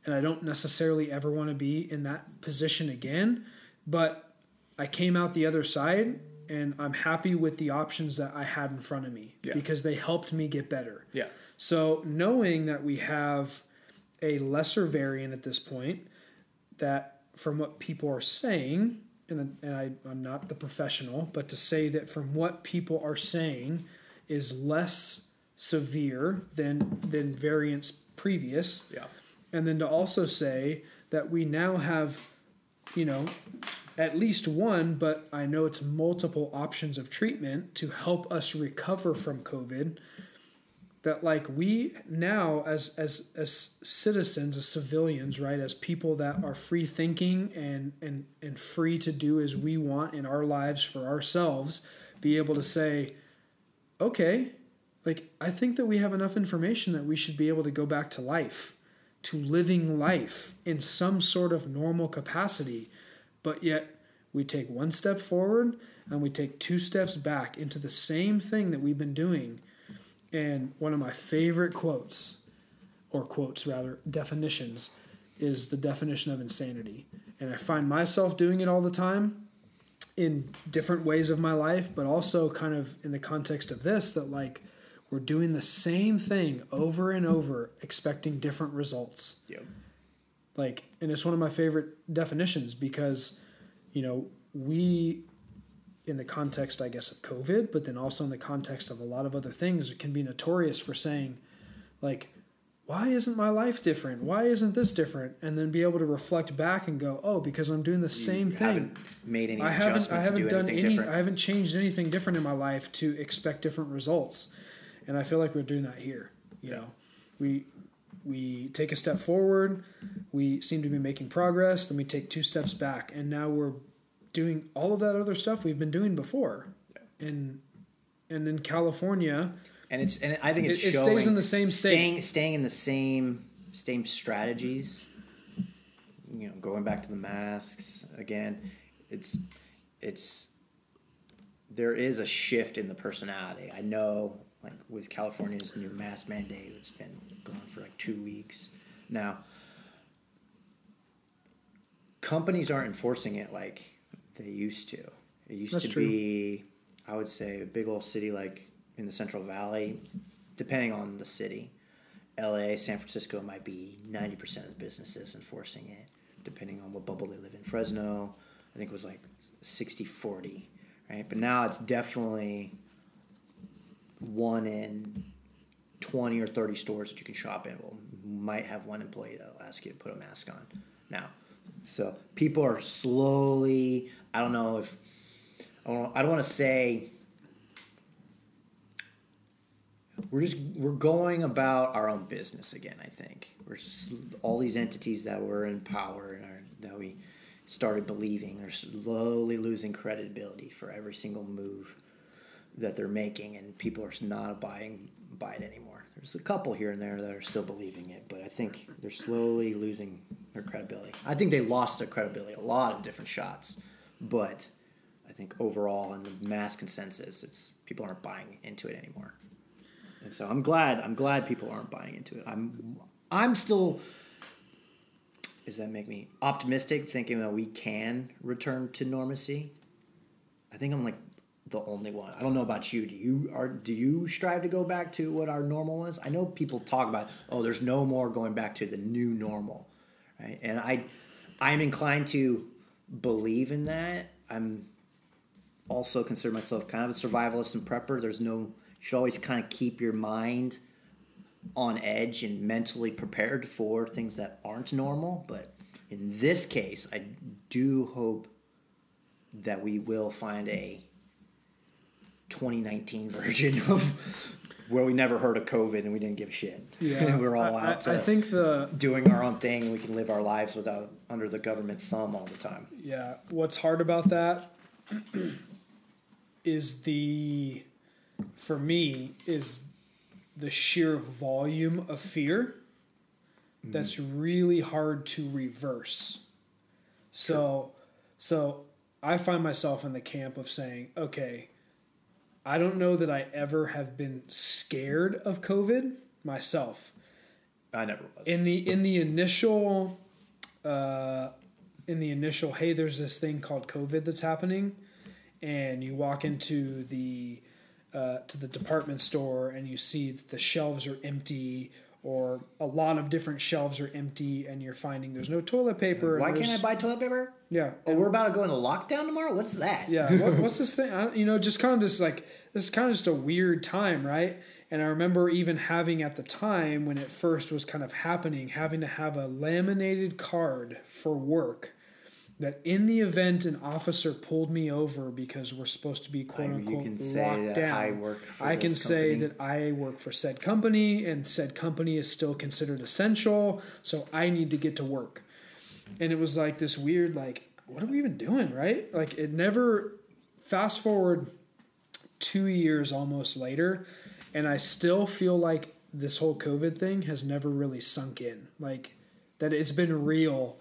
B: And I don't necessarily ever want to be in that position again, but I came out the other side and I'm happy with the options that I had in front of me
A: Yeah.
B: because they helped me get better.
A: Yeah.
B: So knowing that we have a lesser variant at this point, that from what people are saying, and, and I, I'm not the professional, but to say that from what people are saying is less severe than than variants previous,
A: Yeah.
B: and then to also say that we now have, you know, at least one, but I know it's multiple options of treatment to help us recover from COVID. That like we now as as as citizens, as civilians, right, as people that are free thinking and and and free to do as we want in our lives for ourselves, be able to say, okay, like I think that we have enough information that we should be able to go back to life, to living life in some sort of normal capacity but yet we take one step forward and we take two steps back into the same thing that we've been doing. And one of my favorite quotes, or quotes rather, definitions, is the definition of insanity. And I find myself doing it all the time in different ways of my life, but also kind of in the context of this that like we're doing the same thing over and over, expecting different results.
A: Yep.
B: Like, and it's one of my favorite definitions because, you know, we, in the context, I guess, of COVID, but then also in the context of a lot of other things, can be notorious for saying, like, why isn't my life different? Why isn't this different? And then be able to reflect back and go, oh, because I'm doing the same thing.
A: made any
B: I haven't I haven't
A: do
B: done any
A: different.
B: I haven't changed anything different in my life to expect different results. And I feel like we're doing that here. You know. We we take a step forward, we seem to be making progress, then we take two steps back and now we're doing all of that other stuff we've been doing before. And and in California,
A: and it's and I think it's
B: It- it stays in the same state.
A: staying staying in the same same strategies. You know, going back to the masks again, it's it's there is a shift in the personality. I know, like with California's new mask mandate, it's been going for like two weeks now. Companies aren't enforcing it like they used to. It used
B: That's
A: to
B: true.
A: be, I would say, a big old city like in the Central Valley, depending on the city. LA, San Francisco might be 90% of the businesses enforcing it, depending on what bubble they live in. Fresno, I think, it was like 60 40, right? But now it's definitely one in 20 or 30 stores that you can shop in will might have one employee that'll ask you to put a mask on now. So people are slowly, I don't know if, I don't, I don't want to say we're just we're going about our own business again. I think we're all these entities that were in power and are, that we started believing are slowly losing credibility for every single move that they're making, and people are not buying buy it anymore. There's a couple here and there that are still believing it, but I think they're slowly losing their credibility. I think they lost their credibility a lot of different shots, but I think overall in the mass consensus, it's people aren't buying into it anymore. And so I'm glad. I'm glad people aren't buying into it. I'm. I'm still. Does that make me optimistic, thinking that we can return to normalcy? I think I'm like the only one. I don't know about you. Do you are? Do you strive to go back to what our normal was? I know people talk about, oh, there's no more going back to the new normal, right? And I, I'm inclined to believe in that. I'm also consider myself kind of a survivalist and prepper. There's no, you should always kind of keep your mind on edge and mentally prepared for things that aren't normal. But in this case, I do hope that we will find a 2019 version of where we never heard of COVID and we didn't give a shit. and we're all
B: I,
A: out to
B: I, I think the
A: doing our own thing we can live our lives without under the government thumb all the time.
B: Yeah, what's hard about that is the for me is the sheer volume of fear mm-hmm. that's really hard to reverse. So so I find myself in the camp of saying, okay, I don't know that I ever have been scared of COVID myself
A: I never was.
B: in the in the initial uh, in the initial hey there's this thing called covid that's happening and you walk into the uh, to the department store and you see that the shelves are empty or a lot of different shelves are empty and you're finding there's no toilet paper
A: Why can't I buy toilet paper?
B: yeah
A: Oh, we're about to go into lockdown tomorrow. What's that?
B: yeah what, what's this thing I, you know just kind of this like this is kind of just a weird time right and i remember even having at the time when it first was kind of happening having to have a laminated card for work that in the event an officer pulled me over because we're supposed to be quote unquote locked
A: that
B: down,
A: I work for
B: I can say
A: company.
B: that I work for said company and said company is still considered essential, so I need to get to work. And it was like this weird, like, what are we even doing, right? Like, it never. Fast forward two years almost later, and I still feel like this whole COVID thing has never really sunk in. Like, that it's been real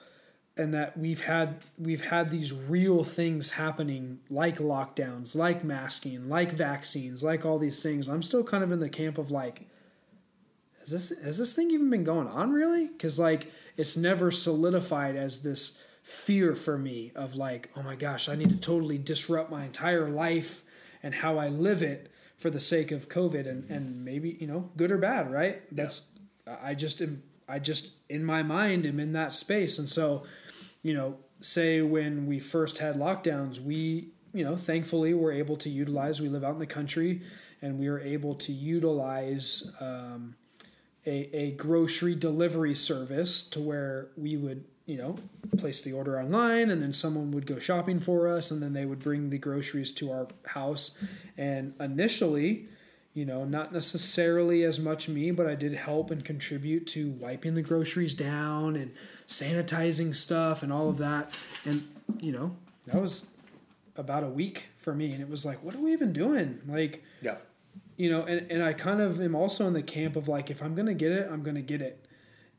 B: and that we've had we've had these real things happening like lockdowns like masking like vaccines like all these things. I'm still kind of in the camp of like has this has this thing even been going on really? Because like it's never solidified as this fear for me of like oh my gosh i need to totally disrupt my entire life and how i live it for the sake of covid and and maybe you know good or bad right? That's i just am i just in my mind am in that space and so you know, say when we first had lockdowns, we, you know, thankfully were able to utilize, we live out in the country, and we were able to utilize um, a, a grocery delivery service to where we would, you know, place the order online and then someone would go shopping for us and then they would bring the groceries to our house. And initially, you know, not necessarily as much me, but I did help and contribute to wiping the groceries down and sanitizing stuff and all of that. And, you know, that was about a week for me. And it was like, what are we even doing? Like,
A: Yeah.
B: you know, and, and I kind of am also in the camp of like, if I'm going to get it, I'm going to get it.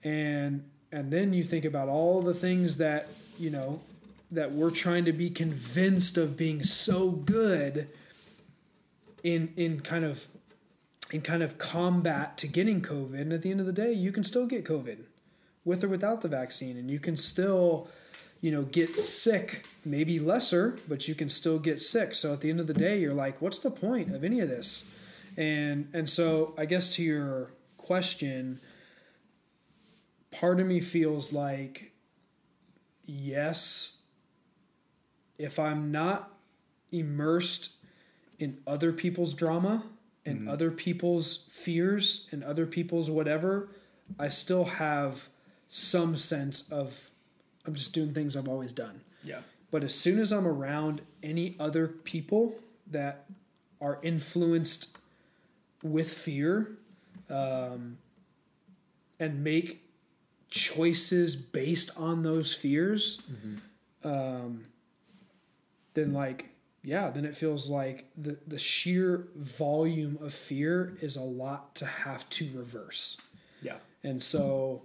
B: And, and then you think about all the things that, you know, that we're trying to be convinced of being so good in, in kind of in kind of combat to getting COVID. And at the end of the day, you can still get COVID with or without the vaccine. And you can still, you know, get sick, maybe lesser, but you can still get sick. So at the end of the day, you're like, what's the point of any of this? And and so I guess to your question, part of me feels like yes, if I'm not immersed in other people's drama and other people's fears and other people's whatever, I still have some sense of I'm just doing things I've always done.
A: Yeah.
B: But as soon as I'm around any other people that are influenced with fear um, and make choices based on those fears, um, then like yeah, then it feels like the the sheer volume of fear is a lot to have to reverse.
A: Yeah.
B: And so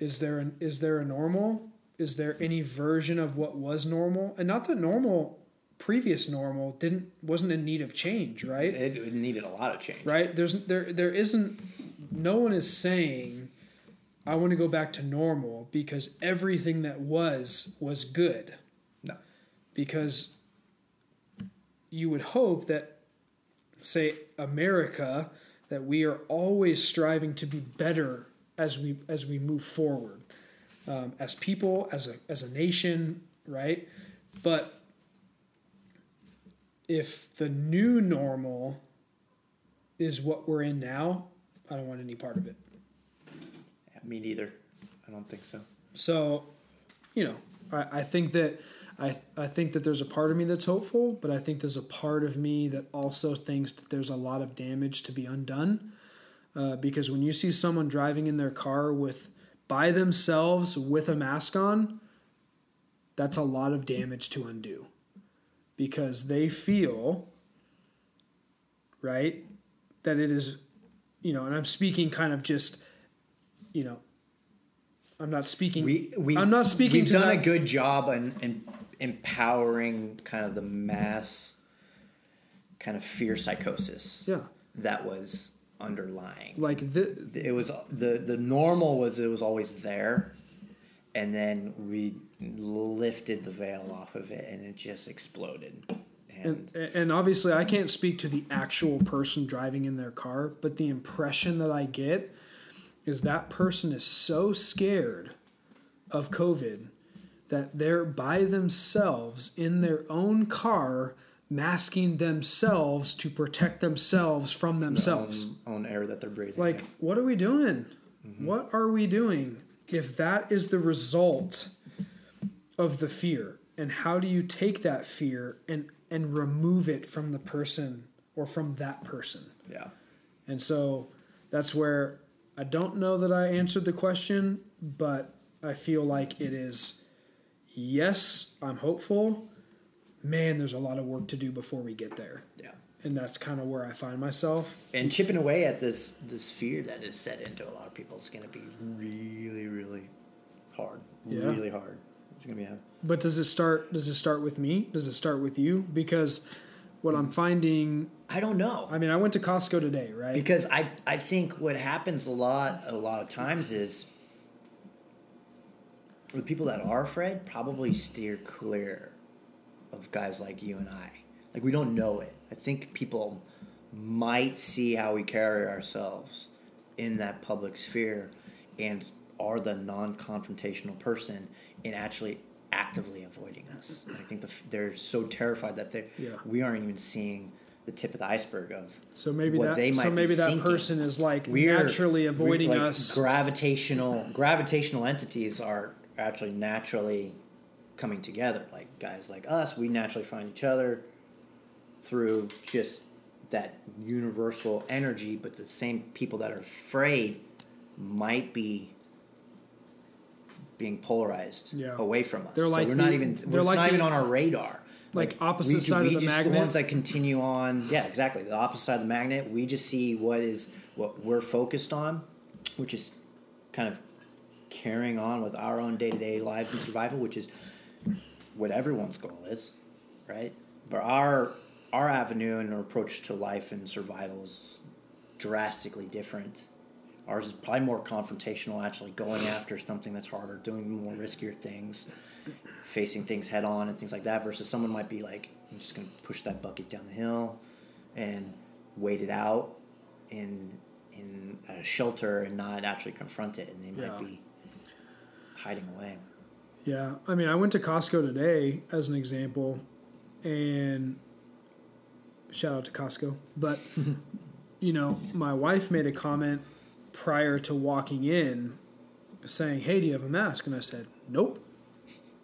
B: is there an is there a normal? Is there any version of what was normal? And not that normal previous normal didn't wasn't in need of change, right?
A: It, it needed a lot of change.
B: Right? There's there there isn't no one is saying I want to go back to normal because everything that was was good. Because you would hope that say America that we are always striving to be better as we as we move forward um, as people as a as a nation right but if the new normal is what we're in now i don't want any part of it
A: Yeah, me neither. I don't think so.
B: so you know i, I think that I, I think that there's a part of me that's hopeful, but I think there's a part of me that also thinks that there's a lot of damage to be undone. Uh, because when you see someone driving in their car with by themselves with a mask on, that's a lot of damage to undo. Because they feel, right, that it is, you know, and I'm speaking kind of just, you know, I'm not speaking.
A: We we
B: I'm not speaking
A: We've
B: to
A: done a good job and in empowering kind of the mass kind of fear psychosis.
B: Yeah.
A: That was underlying.
B: like the,
A: it was the the normal was it was always there and then we lifted the veil off of it and it just exploded and,
B: and, and obviously I can't speak to the actual person driving in their car, but the impression that I get is that person is so scared of COVID that they're by themselves in their own car masking themselves to protect themselves from themselves.
A: own, own air that they're breathing
B: Like, what are we doing? Mm-hmm. What are we doing? If that is the result of the fear and how do you take that fear and and remove it from the person or from that person
A: Yeah.
B: and so that's where i don't know that i answered the question but i feel like it is yes i'm hopeful man there's a lot of work to do before we get there
A: Yeah.
B: and that's kind of where i find myself
A: And chipping away at this this fear that is set into a lot of people is going to be really, really hard.
B: Yeah.
A: Really hard. It's going to be hard.
B: But does it start? Does it start with me? Does it start with you? Because what I'm finding,
A: I don't know.
B: I mean, I went to Costco today, right?
A: because I I think what happens a lot a lot of times is the people that are afraid probably steer clear of guys like you and I. Like we don't know it. I think people might see how we carry ourselves in that public sphere and are the non-confrontational person and actually actively avoiding us. I think the, they're so terrified that they
B: Yeah.
A: we aren't even seeing the tip of the iceberg of
B: so maybe
A: what
B: that.
A: they might
B: So maybe that
A: thinking.
B: person is like
A: We're-
B: naturally avoiding
A: like
B: us.
A: Gravitational gravitational entities are actually naturally coming together. Like guys like us, we naturally find each other through just that universal energy. But the same people that are afraid might be being polarized
B: Yeah.
A: away from us.
B: They're
A: So
B: like
A: we're
B: the-
A: not even.
B: they're
A: It's
B: like
A: not
B: the-
A: even on our radar.
B: like opposite
A: we,
B: side
A: we
B: of the magnet.
A: the ones that continue on. Yeah, exactly. The opposite side of the magnet. We just see what is what we're focused on, which is kind of carrying on with our own day to day lives and survival, which is what everyone's goal is, right? But our our avenue and our approach to life and survival is drastically different. Ours is probably more confrontational, actually going after something that's harder, doing more riskier things, facing things head on and things like that. Versus someone might be like, I'm just going to push that bucket down the hill and wait it out in in a shelter and not actually confront it, and they might
B: Yeah.
A: be hiding away.
B: Yeah, I mean, I went to Costco today as an example, and shout out to Costco. But you know, my wife made a comment prior to walking in, saying, "Hey, do you have a mask?" And I said, "Nope."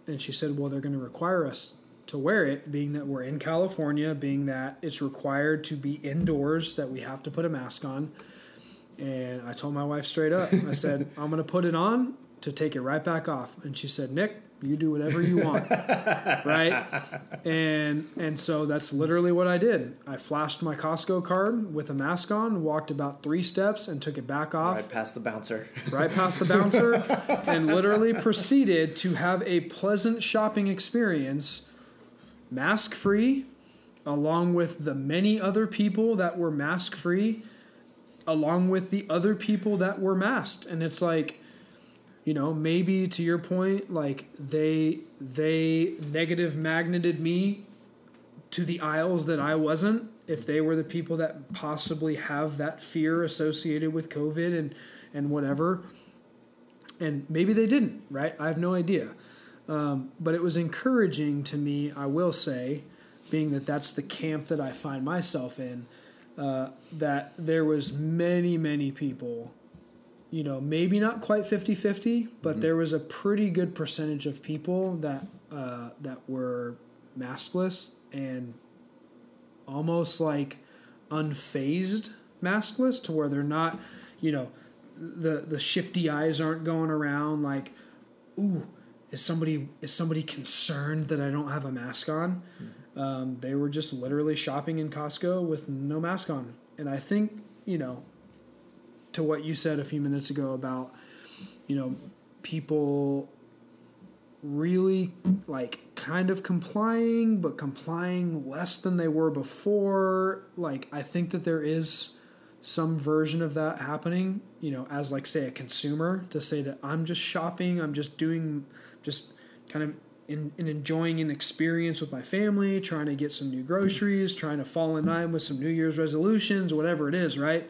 B: And she said, "Well, they're going to require us to wear it, being that we're in California, being that it's required to be indoors, that we have to put a mask on." And I told my wife straight up, I said, I'm going to put it on to take it right back off. And she said, Nick, you do whatever you want. right? And and so that's literally what I did. I flashed my Costco card with a mask on, walked about three steps and took it back off
A: Right past the bouncer.
B: right past the bouncer and literally proceeded to have a pleasant shopping experience mask free along with the many other people that were mask free along with the other people that were masked and it's like you know maybe to your point like they they negative magneted me to the aisles that I wasn't if they were the people that possibly have that fear associated with covid and and whatever. And maybe they didn't right? I have no idea. Um, but it was encouraging to me I will say being that that's the camp that I find myself in uh, that there was many many people you know maybe not quite 50-50 but there was a pretty good percentage of people that uh, that were maskless and almost like unfazed maskless to where they're not you know the the shifty eyes aren't going around like ooh is somebody is somebody concerned that I don't have a mask on? Um, they were just literally shopping in Costco with no mask on. And I think, you know, to what you said a few minutes ago about, you know, people really like kind of complying, but complying less than they were before. Like, I think that there is some version of that happening, you know, as like, say, a consumer to say that I'm just shopping, I'm just doing, just kind of in, in enjoying an experience with my family, trying to get some new groceries, trying to fall in line with some New Year's resolutions, whatever it is, right?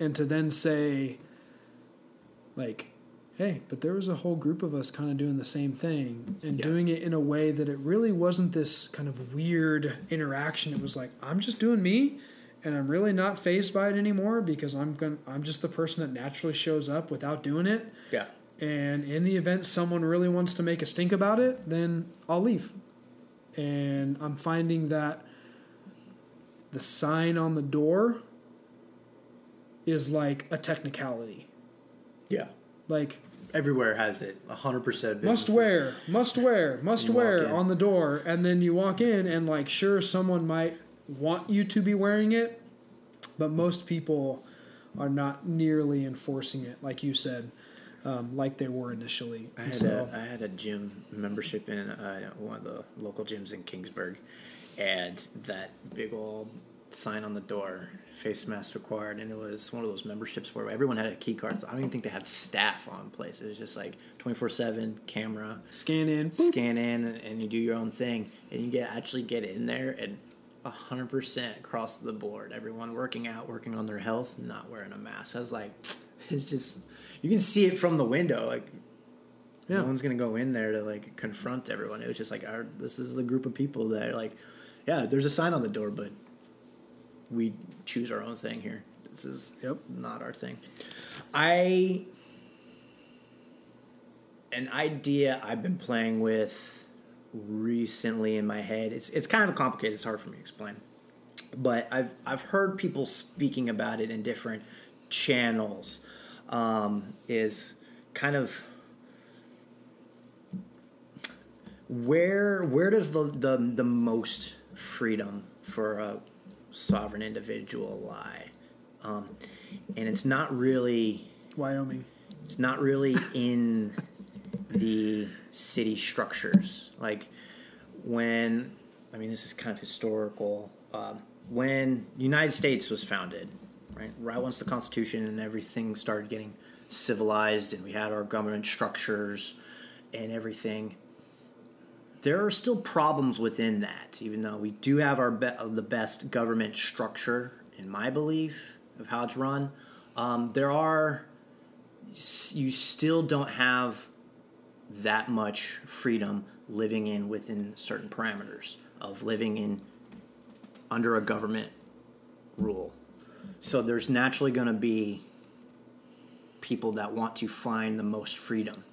B: And to then say, like, hey, but there was a whole group of us kind of doing the same thing and
A: Yeah.
B: doing it in a way that it really wasn't this kind of weird interaction. It was like, I'm just doing me and I'm really not fazed by it anymore because I'm going I'm just the person that naturally shows up without doing it
A: Yeah.
B: And in the event someone really wants to make a stink about it, then I'll leave. And I'm finding that the sign on the door is like a technicality.
A: Yeah.
B: Like
A: Everywhere has it. 100%
B: must wear, must wear, must wear on the door, and then you walk in, and like, sure, someone might want you to be wearing it, but most people are not nearly enforcing it, like you said, um, like they were initially.
A: I had,
B: so,
A: a, I had a gym membership in uh, one of the local gyms in Kingsburg, and that big old sign on the door, face mask required, and it was one of those memberships where everyone had a key card. So I don't even think they had staff on place. It was just like twenty four seven camera,
B: scan in.
A: scan in, and, and you do your own thing, and you get actually get in there and. hundred percent across the board. Everyone working out, working on their health, not wearing a mask. I was like, it's just you can see it from the window. Like
B: Yeah.
A: no one's gonna go in there to like confront everyone. It was just like, our, this is the group of people that are like, yeah, there's a sign on the door, but we choose our own thing here. This is
B: Yep.
A: not our thing. I an idea I've been playing with recently in my head. It's it's kind of complicated. It's hard for me to explain, but I've I've heard people speaking about it in different channels. Um, is kind of where where does the, the the most freedom for a sovereign individual lie? Um, and it's not really
B: Wyoming.
A: it's not really in the city structures. Like when, I mean, this is kind of historical. Um, when the United States was founded, right, right once the Constitution and everything started getting civilized, and we had our government structures and everything. There are still problems within that, even though we do have our be- the best government structure, in my belief, of how it's run. Um, there are you still don't have that much freedom living in within certain parameters of living in under a government rule. So there's naturally going to be people that want to find the most freedom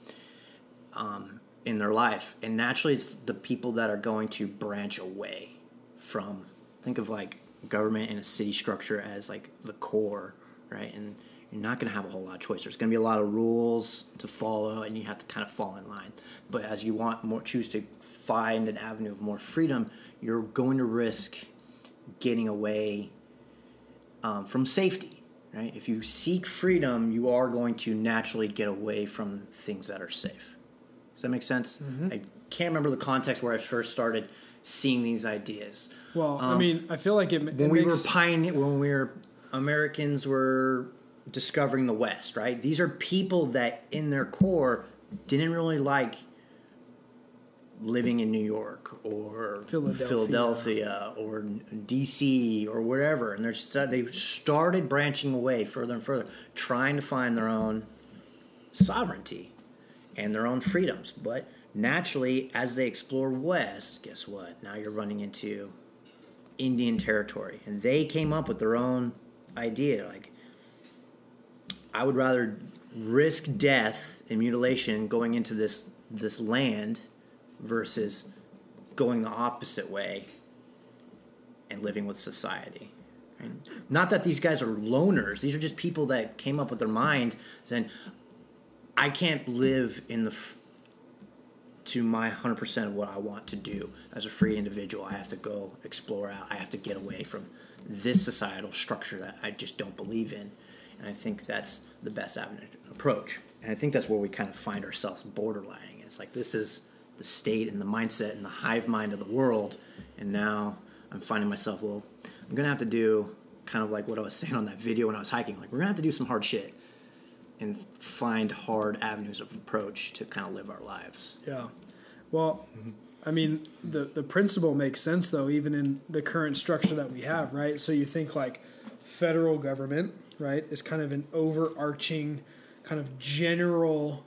A: um, in their life, and naturally it's the people that are going to branch away from. Think of like government and a city structure as like the core, right? And you're not going to have a whole lot of choice. There's going to be a lot of rules to follow, and you have to kind of fall in line. But as you want more, choose to find an avenue of more freedom, you're going to risk getting away um, from safety. Right? If you seek freedom, you are going to naturally get away from things that are safe. Does that make sense? I can't remember the context where I first started seeing these ideas.
B: Well, I
A: Um,
B: mean, I feel like it,
A: when
B: it
A: we were pioneer, when we were Americans were discovering the West, right? These are people that, in their core, didn't really like living in New York or
B: Philadelphia.
A: Philadelphia or DC or wherever, and they started branching away further and further, trying to find their own sovereignty and their own freedoms. But naturally, as they explore West, guess what? Now you're running into Indian territory, and they came up with their own idea. Like, I would rather risk death and mutilation going into this this land versus going the opposite way and living with society. Not that these guys are loners; these are just people that came up with their mind saying, "I can't live in the." To my 100% of what I want to do as a free individual. I have to go explore out. I have to get away from this societal structure that I just don't believe in. And I think that's the best avenue approach. And I think that's where we kind of find ourselves borderlining. It's like this is the state and the mindset and the hive mind of the world. And now I'm finding myself, well, I'm going to have to do kind of like what I was saying on that video when I was hiking. Like, we're going to have to do some hard shit and find hard avenues of approach to kind of live our lives.
B: Yeah. Well, I mean, the the principle makes sense though, even in the current structure that we have, right? So you think like federal government, right, is kind of an overarching, kind of general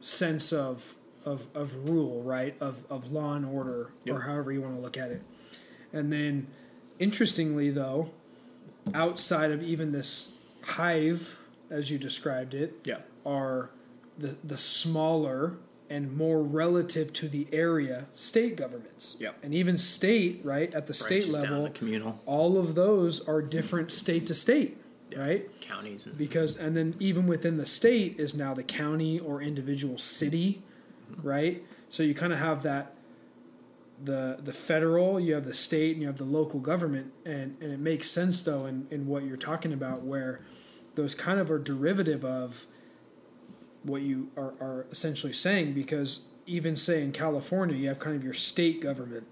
B: sense of of, of rule, right? Of of law and order,
A: Yep.
B: or however you want to look at it. And then, interestingly, though, outside of even this hive, as you described it,
A: Yeah.
B: are the the smaller and more relative to the area state governments.
A: Yep.
B: And even state, right, at the state
A: Branches down
B: level,
A: to communal
B: all of those are different state to state,
A: Yeah.
B: right?
A: counties and
B: Because and then even within the state is now the county or individual city, mm-hmm. right? So you kind of have that the the federal, you have the state, and you have the local government, and and it makes sense though in in what you're talking about where those kind of are derivative of what you are, are essentially saying because even say in California you have kind of your state government.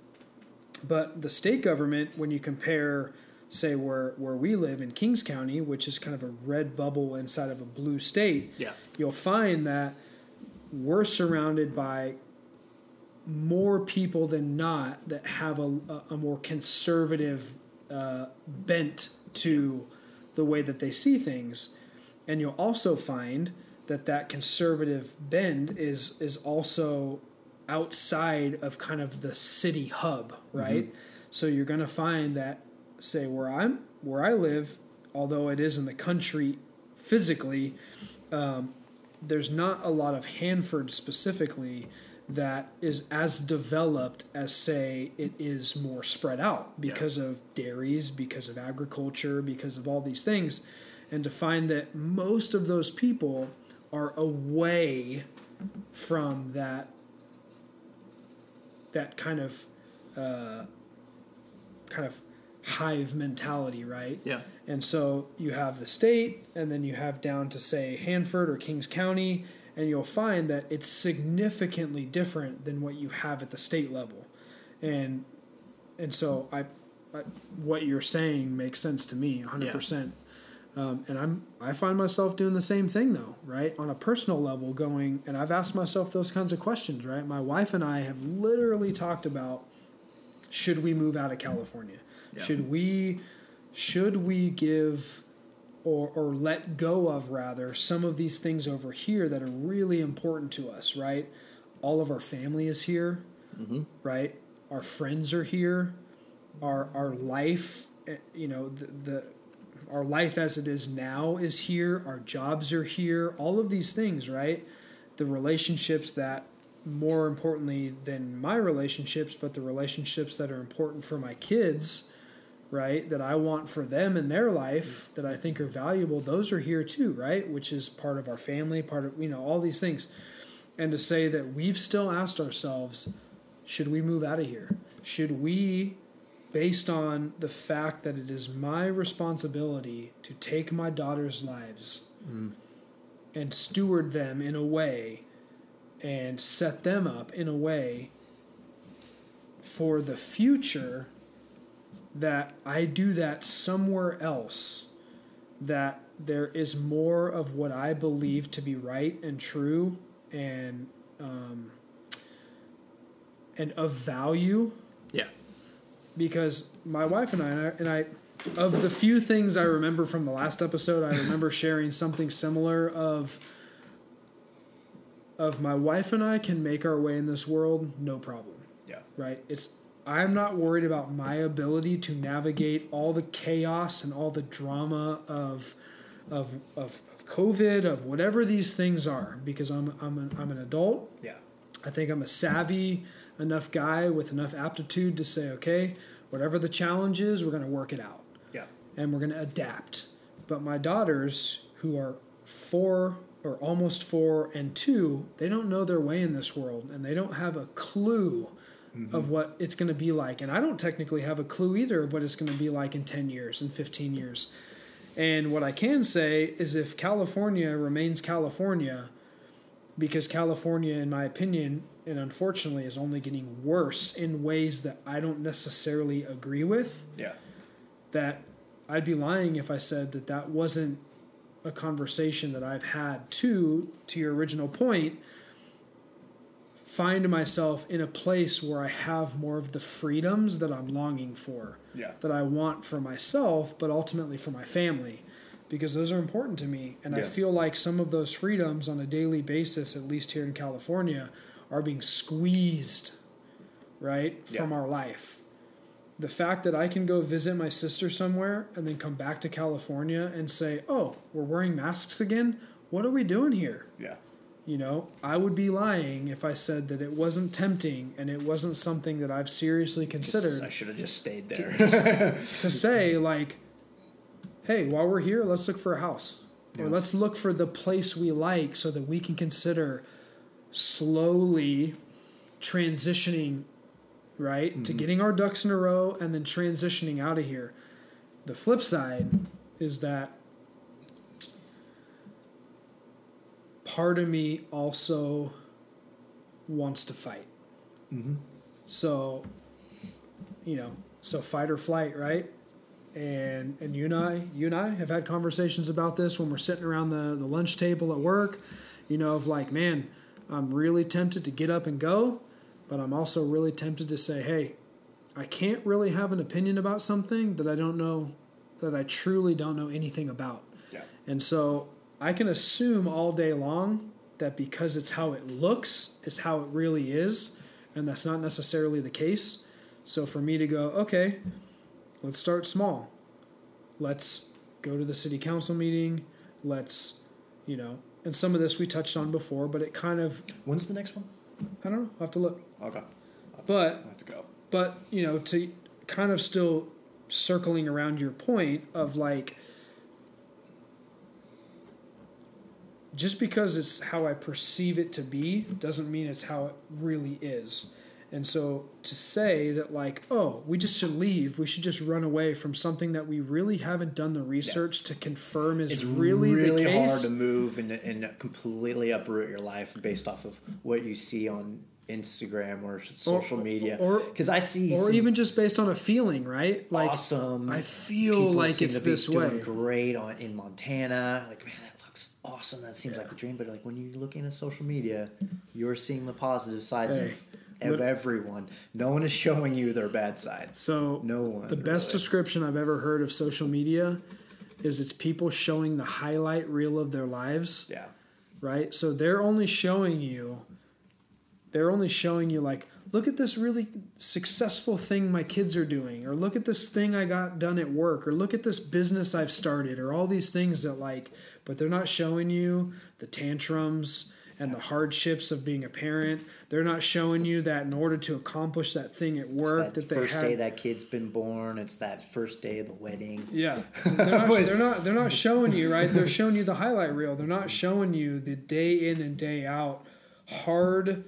B: But the state government when you compare say where where we live in Kings County which is kind of a red bubble inside of a blue state
A: yeah.
B: you'll find that we're surrounded by more people than not that have a, a, a more conservative uh, bent to the way that they see things and you'll also find that that conservative bend is is also outside of kind of the city hub right? So you're going to find that say where i'm where i live although it is in the country physically um, there's not a lot of hanford specifically that is as developed as say it is more spread out because of dairies because of agriculture because of all these things. And to find that most of those people are away from that that kind of uh, kind of hive mentality, right?
A: yeah.
B: And so you have the state, and then you have down to say Hanford or Kings County, and you'll find that it's significantly different than what you have at the state level, and and so I, I what you're saying makes sense to me 100. percent um, and I'm I find myself doing the same thing though, right? On a personal level, going and I've asked myself those kinds of questions, right? My wife and I have literally talked about should we move out of California?
A: Yeah.
B: Should we should we give or or let go of rather some of these things over here that are really important to us, right? All of our family is here, right? Our friends are here. Our our life, eh, you know, the, the our life as it is now is here. Our jobs are here. All of these things, right? The relationships that, more importantly than my relationships, but the relationships that are important for my kids, right? That I want for them in their life mm-hmm. that I think are valuable, those are here too, right? Which is part of our family, part of, you know, all these things. And to say that we've still asked ourselves, should we move out of here? Should we based on the fact that it is my responsibility to take my daughter's lives mm. and steward them in a way and set them up in a way for the future that I do that somewhere else that there is more of what I believe to be right and true and um, and of value.
A: Yeah.
B: Because my wife and I and I of the few things I remember from the last episode, I remember sharing something similar of of my wife and I can make our way in this world no problem,
A: yeah.
B: Right? It's I'm not worried about my ability to navigate all the chaos and all the drama of of of, of COVID, of whatever these things are, because I'm I'm an, I'm an adult.
A: yeah
B: I think I'm a savvy enough guy with enough aptitude to say, okay, whatever the challenge is, we're going to work it out
A: yeah
B: and we're going to adapt. But my daughters, who are four or almost four and two, they don't know their way in this world and they don't have a clue of mm-hmm. what it's going to be like. And I don't technically have a clue either of what it's going to be like in 10 years and 15 years. And what I can say is if California remains California, because California, in my opinion, and unfortunately, is only getting worse in ways that I don't necessarily agree with,
A: yeah
B: that I'd be lying if I said that that wasn't a conversation that I've had to to your original point find myself in a place where I have more of the freedoms that I'm longing for
A: yeah
B: that I want for myself but ultimately for my family because those are important to me and I feel like some of those freedoms on a daily basis at least here in California are being squeezed right
A: Yeah.
B: from our life the fact that I can go visit my sister somewhere and then come back to California and say, "Oh, we're wearing masks again. What are we doing here?"
A: yeah
B: You know, I would be lying if I said that it wasn't tempting and it wasn't something that I've seriously considered
A: I should have just stayed there.
B: to say like, "Hey, while we're here, let's look for a house, or let's look for the place we like, so that we can consider slowly transitioning, right, to mm-hmm. getting our ducks in a row and then transitioning out of here." The flip side is that part of me also wants to fight.
A: mm-hmm.
B: So, you know, so fight or flight, right? And and you and I, you and I have had conversations about this when we're sitting around the, the lunch table at work. You know, of like, man, I'm really tempted to get up and go, but I'm also really tempted to say, hey, I can't really have an opinion about something that I don't know, that I truly don't know anything about.
A: Yeah.
B: And so I can assume all day long that because it's how it looks, is how it really is, and that's not necessarily the case. So for me to go, okay, let's start small. Let's go to the city council meeting. Let's, you know, and some of this we touched on before, but it kind of,
A: When's the next one?
B: I don't know, I'll have to look.
A: Okay.
B: But
A: I have to go.
B: but you know to kind of still circling around your point of like just because it's how I perceive it to be doesn't mean it's how it really is. And so to say that like, oh, we just should leave, we should just run away from something that we really haven't done the research to confirm is
A: It's
B: really,
A: really,
B: the case.
A: hard to move and, and completely uproot your life based off of what you see on Instagram or social media.
B: or-
A: Because I see
B: or even just based on a feeling, right? Like
A: awesome.
B: I feel like it's this way.
A: Great on in Montana. Like man, awesome. That seems like a dream. But like when you're looking at social media, you're seeing the positive sides
B: Hey,
A: of, of everyone. No one is showing you their bad side.
B: So
A: No one.
B: The best
A: really.
B: description I've ever heard of social media is it's people showing the highlight reel of their lives,
A: Yeah.
B: right? So they're only showing you they're only showing you like look at this really successful thing my kids are doing or look at this thing I got done at work or look at this business I've started or all these things that like but they're not showing you the tantrums and the hardships of being a parent. They're not showing you that in order to accomplish that thing at work
A: That,
B: that, they
A: first
B: had
A: day that kid's been born. It's that first day of the wedding.
B: Yeah, they're not, they're not. They're not showing you right. They're showing you the highlight reel. They're not showing you the day in and day out hard,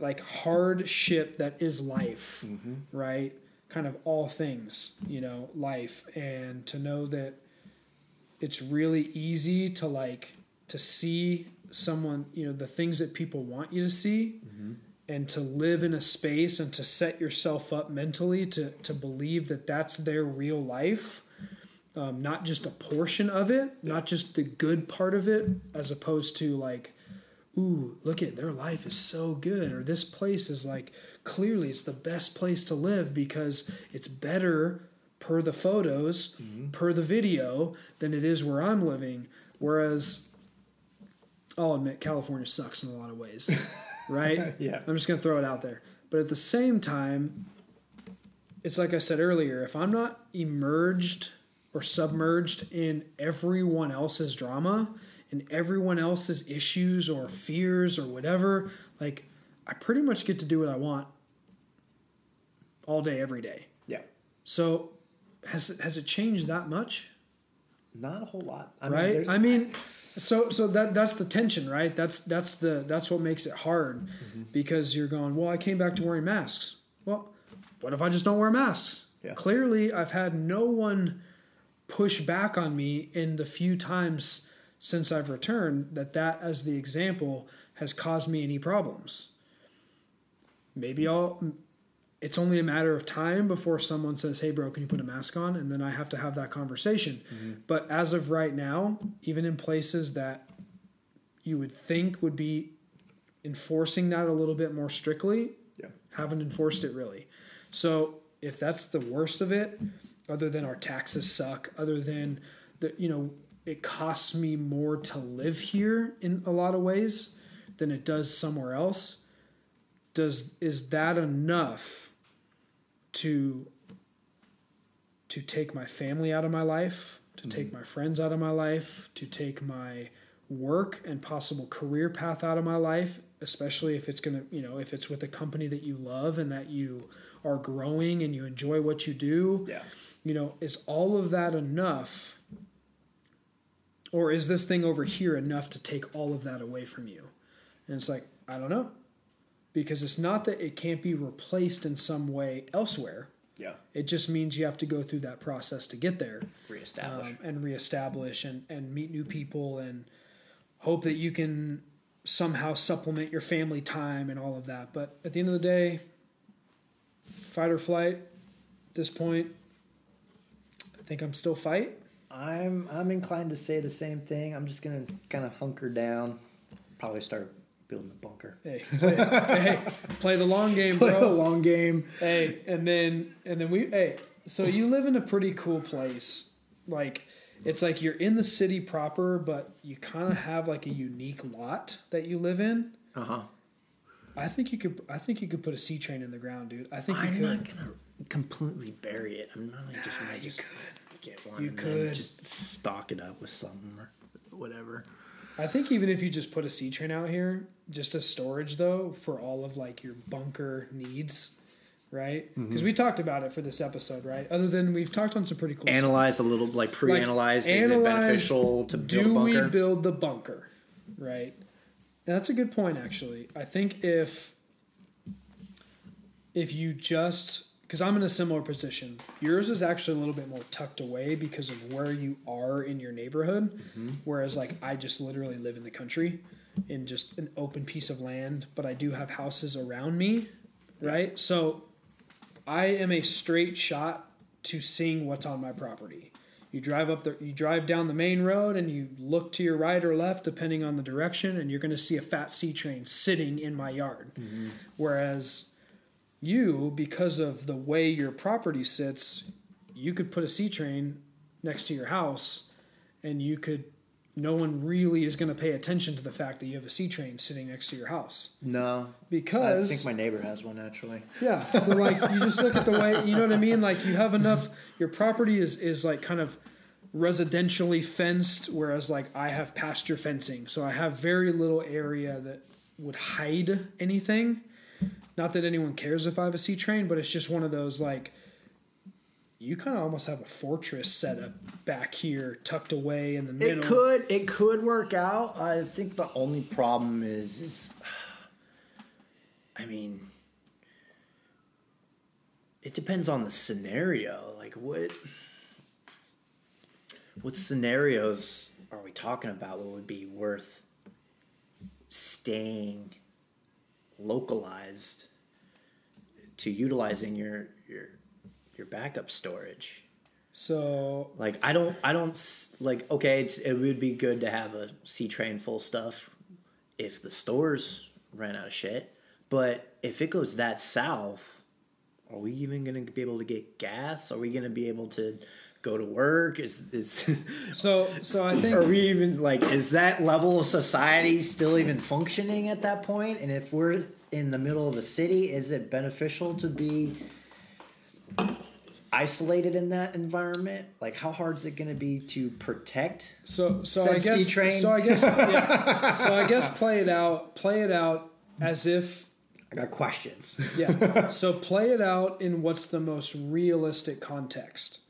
B: like hardship that is life, right? Kind of all things, you know, life, and to know that it's really easy to like to see someone, you know, the things that people want you to see and to live in a space and to set yourself up mentally to to believe that that's their real life um, not just a portion of it not just the good part of it as opposed to like ooh look at their life is so good or this place is like clearly it's the best place to live because it's better per the photos mm-hmm. per the video than it is where i'm living whereas i'll admit california sucks in a lot of ways right
A: Yeah.
B: I'm just going to throw it out there. But at the same time, it's like I said earlier if I'm not emerged or submerged in everyone else's drama and everyone else's issues or fears or whatever, like I pretty much get to do what I want all day, every day.
A: Yeah.
B: So has it, has it changed that much?
A: Not a whole lot. I
B: right?
A: there's-
B: I mean, so so that that's the tension, right? That's that's the that's what makes it hard
A: Mm-hmm.
B: because you're going, well, I came back to wearing masks. Well, what if I just don't wear masks?
A: Yeah.
B: Clearly, I've had no one push back on me in the few times since I've returned that that as the example has caused me any problems. Maybe I'll it's only a matter of time before someone says, "Hey, bro, can you put a mask on?" And then I have to have that conversation. Mm-hmm. But as of right now, even in places that you would think would be enforcing that a little bit more strictly,
A: Yeah.
B: haven't enforced it really. So if that's the worst of it, other than our taxes suck, other than the you know, it costs me more to live here in a lot of ways than it does somewhere else. Does is that enough to to take my family out of my life, to mm-hmm. take my friends out of my life, to take my work and possible career path out of my life, especially if it's going to, you know, if it's with a company that you love and that you are growing and you enjoy what you do.
A: Yeah.
B: You know, is all of that enough? Or is this thing over here enough to take all of that away from you? And it's like, I don't know. Because it's not that it can't be replaced in some way elsewhere.
A: Yeah.
B: It just means you have to go through that process to get there
A: Reestablish.
B: um, and reestablish and, and meet new people and hope that you can somehow supplement your family time and all of that. But at the end of the day, fight or flight, at this point, I think I'm still fight.
C: I'm I'm inclined to say the same thing. I'm just gonna kind of hunker down, probably start building a bunker.
B: Hey, play, hey, play the long game,
C: bro. Play
B: bro.
C: long game.
B: Hey, and then and then we hey, so you live in a pretty cool place. Like it's like you're in the city proper, but you kind of have like a unique lot that you live in.
A: Uh huh.
B: I think you could. I think you could put a C train in the ground, dude. I think you
A: I'm
B: could.
A: not gonna completely bury it. I'm not just
B: Nah, you
A: just
B: could.
A: Get one.
B: You could.
A: just stock it up with something or whatever.
B: I think even if you just put a C train out here, just as storage though, for all of like your bunker needs, right?
A: Mm-hmm.
B: Because we talked about it for this episode, right? Other than we've talked on some pretty cool. stuff.
A: Analyze a little, like pre-analyzed. Is it
B: analyze,
A: beneficial to build a
B: Do we build the bunker? Right. And that's a good point, actually. I think if if you just because I'm in a similar position, yours is actually a little bit more tucked away because of where you are in your neighborhood,
A: Mm-hmm.
B: whereas like I just literally live in the country in just an open piece of land, but I do have houses around me, right? So I am a straight shot to seeing what's on my property. You drive up the you drive down the main road and you look to your right or left depending on the direction and you're going to see a fat C train sitting in my yard. Whereas you because of the way your property sits, you could put a C train next to your house and you could no one really is going to pay attention to the fact that you have a C train sitting next to your house
C: No,
B: because I
C: think my neighbor has one actually.
B: yeah. So like you just look at the way you know what I mean. Like you have enough. Your property is is like kind of residentially fenced, whereas like I have pasture fencing. So I have very little area that would hide anything. Not that anyone cares if I have a C train, but it's just one of those like you kind of almost have a fortress set up back here, tucked away in the middle.
A: It could it could work out. I think the only problem is is I mean it depends on the scenario. Like what what scenarios are we talking about what would be worth staying localized to utilizing your your your backup storage?
B: So
A: Like I don't, I don't like. Okay, it's, it would be good to have a C train full stuff if the stores ran out of shit. But if it goes that south, are we even gonna be able to get gas? Are we gonna be able to go to work? Is is
B: so so I think
A: are we even like is that level of society still even functioning at that point? And if we're in the middle of a city, is it beneficial to be isolated in that environment? Like, how hard is it going to be to protect?
B: So so I guess
A: C-train.
B: so I guess yeah. so I guess play it out play it out as if
A: I got questions.
B: yeah. So play it out in what's the most realistic context.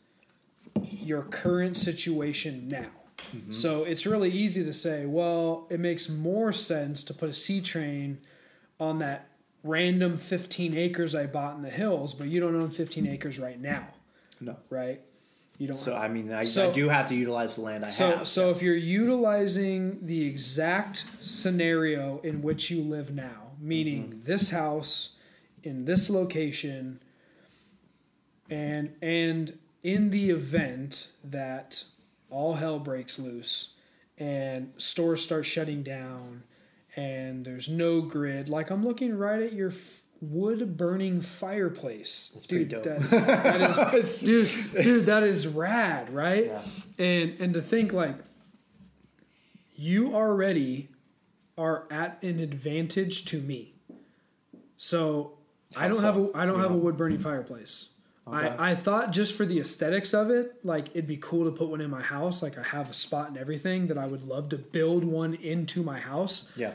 B: Your current situation now. Mm-hmm. So it's really easy to say, well, it makes more sense to put a C train on that random 15 acres I bought in the hills, but you don't own 15 acres right now,
A: no.
B: right? You don't
A: So I mean, I, I do have to utilize the land I have.
B: So,
A: have.
B: so if you're utilizing the exact scenario in which you live now, meaning mm-hmm. this house in this location, and and in the event that all hell breaks loose and stores start shutting down and there's no grid, like I'm looking right at your f- wood burning fireplace,
A: That's
B: dude.
A: dope.
B: That, that is, dude, dude, that is rad, right? And and to think like you already are at an advantage to me. So I don't have a I don't have a wood burning fireplace.
A: Okay.
B: I, I thought just for the aesthetics of it, like it'd be cool to put one in my house. Like I have a spot and everything that I would love to build one into my house.
A: yeah.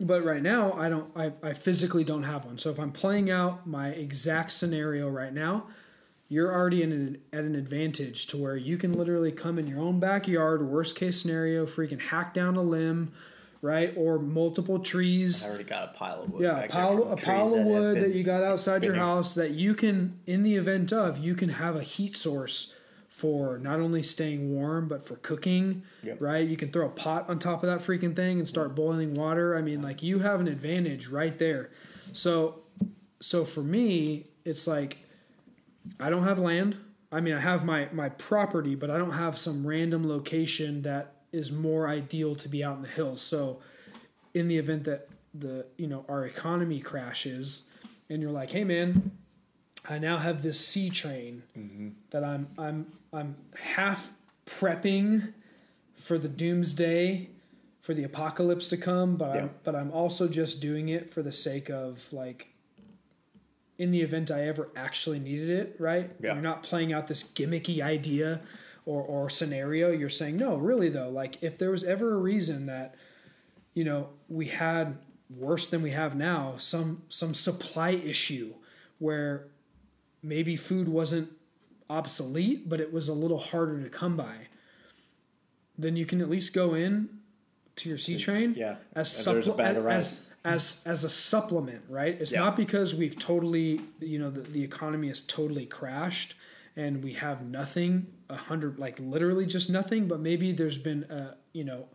B: But right now, I don't. I, I physically don't have one. So if I'm playing out my exact scenario right now, you're already in an, at an advantage to where you can literally come in your own backyard. Worst case scenario, freaking hack down a limb, right, or multiple trees.
A: I already got a pile of wood.
B: Yeah, a pile, a pile
A: that
B: of wood
A: been-
B: that you got outside your house that you can, in the event of, you can have a heat source for not only staying warm but for cooking.
A: Yep.
B: Right? You can throw a pot on top of that freaking thing and start boiling water. I mean, like you have an advantage right there. So, so for me, it's like I don't have land. I mean, I have my my property, but I don't have some random location that is more ideal to be out in the hills. So, in the event that the you know our economy crashes, and you're like, hey man, I now have this sea train mm-hmm. that I'm I'm I'm half prepping for the doomsday, for the apocalypse to come, but
A: Yeah.
B: I'm but I'm also just doing it for the sake of like in the event I ever actually needed it, right?
A: Yeah.
B: You're not playing out this gimmicky idea or, or scenario. You're saying, no, really though, like if there was ever a reason that, you know, we had worse than we have now, some some supply issue where maybe food wasn't obsolete, but it was a little harder to come by, then you can at least go in to your C train
A: yeah.
B: as supple-
A: bag
B: as, as as a supplement, right? It's
A: Yeah.
B: not because we've totally, you know, the, the economy has totally crashed and we have nothing, a hundred, like literally just nothing, but maybe there's been a, you know,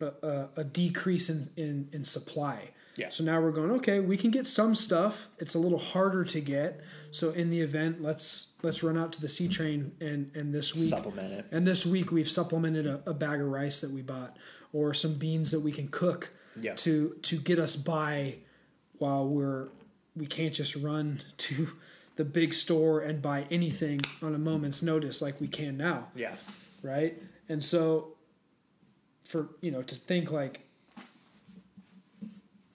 B: a, a, a decrease in, in, in supply.
A: Yeah.
B: So now we're going, okay, we can get some stuff. It's a little harder to get. So in the event, let's let's run out to the C train and and this week
A: Supplement it.
B: and this week we've supplemented a, a bag of rice that we bought or some beans that we can cook
A: Yeah.
B: to to get us by while we're we can't just run to the big store and buy anything on a moment's notice like we can now.
A: Yeah.
B: right? And so for you know to think like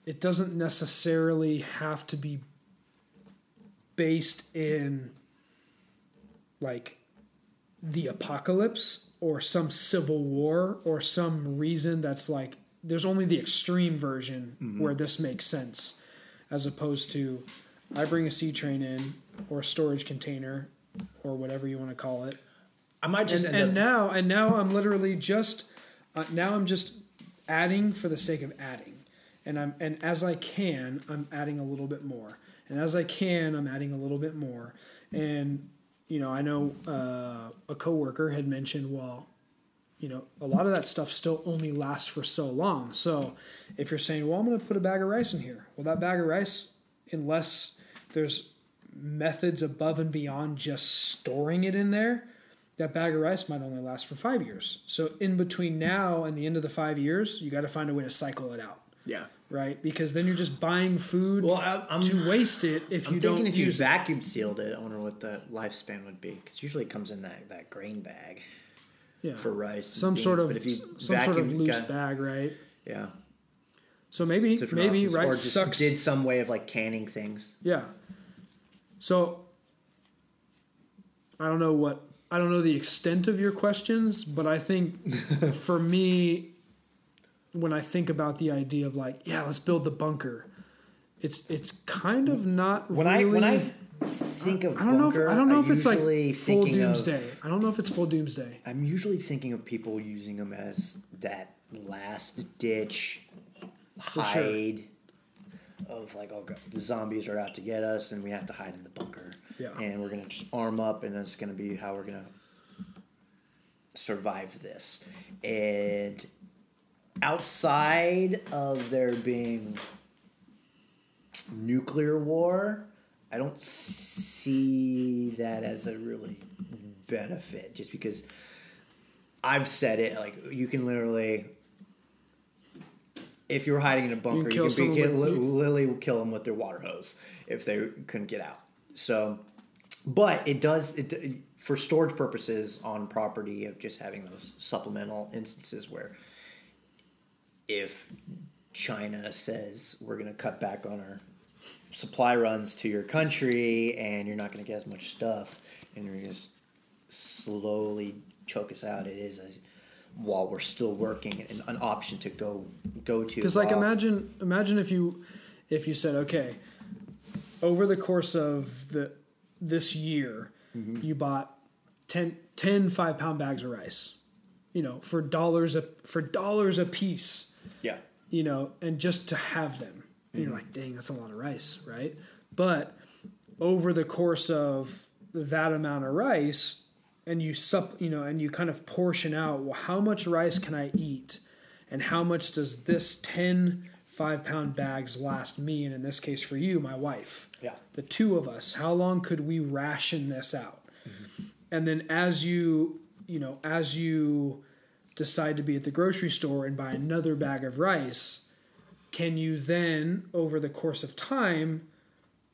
B: it doesn't necessarily have to be based in like the apocalypse or some civil war or some reason that's like there's only the extreme version mm-hmm. where this makes sense as opposed to I bring a sea train in or storage container or whatever you want to call it
A: I might just
B: and, and
A: up.
B: now and now I'm literally just uh, now I'm just adding for the sake of adding, and I'm and as I can I'm adding a little bit more, and as I can I'm adding a little bit more, and you know I know uh, a coworker had mentioned well. You know, a lot of that stuff still only lasts for so long. So, if you're saying, "Well, I'm going to put a bag of rice in here," well, that bag of rice, unless there's methods above and beyond just storing it in there, that bag of rice might only last for five years. So in between now and the end of the five years, you got to find a way to cycle it out,
A: Yeah.
B: right? Because then you're just buying food
A: Well, I, I'm,
B: to waste it if
A: I'm
B: you don't
A: if you vacuum sealed it, I wonder what the lifespan would be. Because usually it comes in that, that grain bag
B: Yeah,
A: for rice.
B: some sort of
A: but if you
B: some sort of loose bag, right?
A: Yeah.
B: So maybe maybe
A: options, just
B: sucks.
A: Did some way of like canning things.
B: Yeah. So I don't know what I don't know the extent of your questions, but I think for me when I think about the idea of like, yeah, let's build the bunker, it's it's kind of not
A: When
B: really
A: I when I think of
B: I don't know if I don't know
A: I'm
B: if it's like full
A: thinking of-
B: doomsday. I don't know if it's full doomsday.
A: I'm usually thinking of people using them as that last ditch
B: sure.
A: Of like, oh god, the zombies are out to get us, and we have to hide in the bunker.
B: Yeah.
A: And we're gonna just arm up, and that's gonna be how we're gonna survive this. And outside of there being nuclear war, I don't see that as a really benefit. Just because I've said it, like you can literally, if you're hiding in a bunker,
B: kill
A: you can, be,
B: with-
A: li- literally kill them with their water hose if they couldn't get out. So, but it does it for storage purposes on property of just having those supplemental instances where if China says we're going to cut back on our supply runs to your country, and you're not going to get as much stuff, and you're just slowly choke us out. It is a while we're still working an, an option to go go to.
B: Because like imagine imagine if you if you said okay, over the course of the this year,
A: Mm-hmm.
B: you bought 10, 10 five pound bags of rice, you know, for dollars a for dollars a piece,
A: yeah,
B: you know, and just to have them, and you're like, dang, that's a lot of rice, right? But over the course of that amount of rice, and you sup, you know, and you kind of portion out, well, how much rice can I eat, and how much does this 10 five pound bags last me, and in this case for you, my wife,
A: yeah,
B: the two of us, how long could we ration this out? Mm-hmm. And then as you, you know, as you decide to be at the grocery store and buy another bag of rice, can you then over the course of time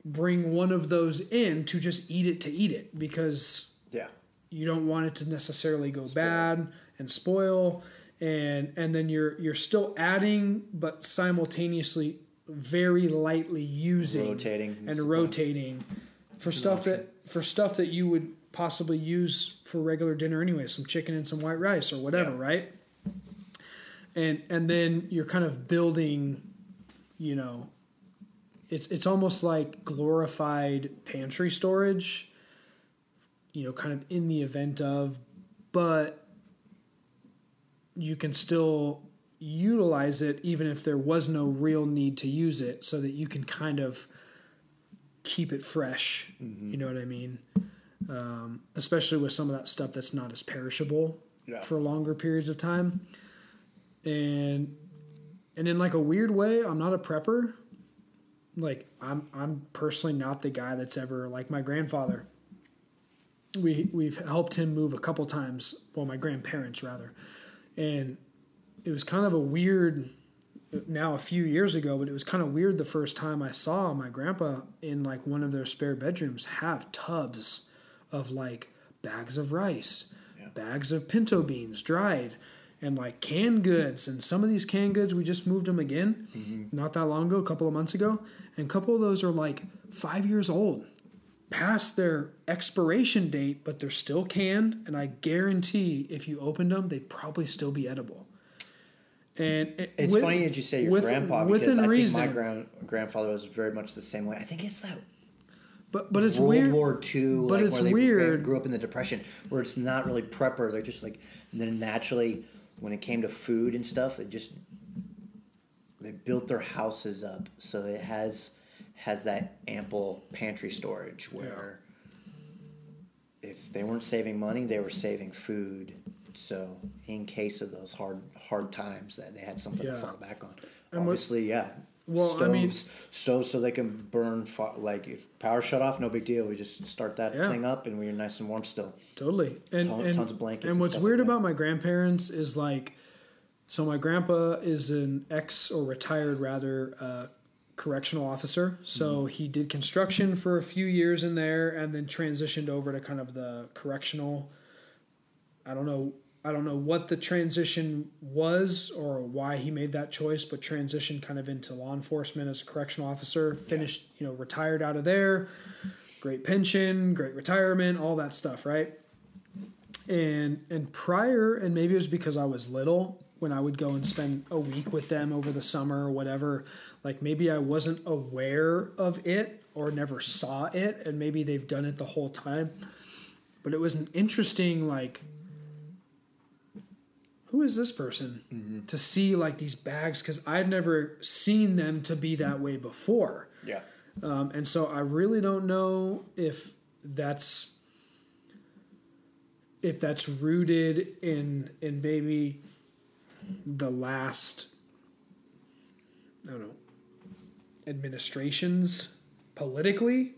B: bring one of those in to just eat it to eat it? Because you don't want it to necessarily go bad and spoil and and then you're you're still adding but simultaneously very lightly using
A: Rotating.
B: and rotating for stuff that for stuff that you would possibly use for regular dinner anyway some chicken and some white rice or whatever
A: Yeah.
B: right? And and then you're kind of building you know it's it's almost like glorified pantry storage you know kind of in the event of but you can still utilize it even if there was no real need to use it so that you can kind of keep it fresh you know what i mean? Um, especially with some of that stuff that's not as perishable
A: Yeah.
B: for longer periods of time. And and in like a weird way i'm not a prepper. Like i'm i'm personally not the guy that's ever like my grandfather we we've helped him move a couple times well my grandparents rather. And it was kind of a weird now a few years ago but it was kind of weird the first time i saw my grandpa in like one of their spare bedrooms have tubs of like bags of rice bags of pinto beans dried and like canned goods. And some of these canned goods we just moved them again mm-hmm. not that long ago a couple of months ago. And a couple of those are like five years old past their expiration date, but they're still canned, and I guarantee if you opened them, they'd probably still be edible. And it-
A: It's
B: with-
A: funny that you say your
B: with-
A: grandpa because I
B: reason,
A: think my grand grandfather was very much the same way. I think it's that
B: but but it's
A: World
B: weird.
A: War II,
B: but
A: like
B: it's
A: they
B: weird.
A: grew up in the Depression, where it's not really prepper. They're just like, and then naturally, when it came to food and stuff, they just they built their houses up so it has has that ample pantry storage where if they weren't saving money, they were saving food. So in case of those hard hard times, that they had something to fall back on.
B: And
A: Obviously, yeah.
B: Well,
A: stoves,
B: I mean-
A: stoves so they can burn. Fi- like if power shut off, no big deal. We just start that
B: Yeah.
A: thing up, and we're nice and warm still.
B: Totally. And,
A: Ton-
B: and
A: tons of blankets
B: And
A: and
B: what's weird
A: like
B: about my grandparents is like, so my grandpa is an ex or retired rather uh, correctional officer. So
A: Mm-hmm.
B: he did construction for a few years in there, and then transitioned over to kind of the correctional. I don't know. I don't know what the transition was or why he made that choice, but transitioned kind of into law enforcement as a correctional officer. Finished, you know, retired out of there. Great pension, great retirement, all that stuff, right? and and prior and maybe it was because i was little when i would go and spend a week with them over the summer or whatever like maybe i wasn't aware of it or never saw it and maybe they've done it the whole time. But it was an interesting like who is this person? To see like these bags because i'd never seen them to be that way before.
A: Yeah.
B: um, and so I really don't know if that's if that's rooted in in maybe the last I don't know administrations politically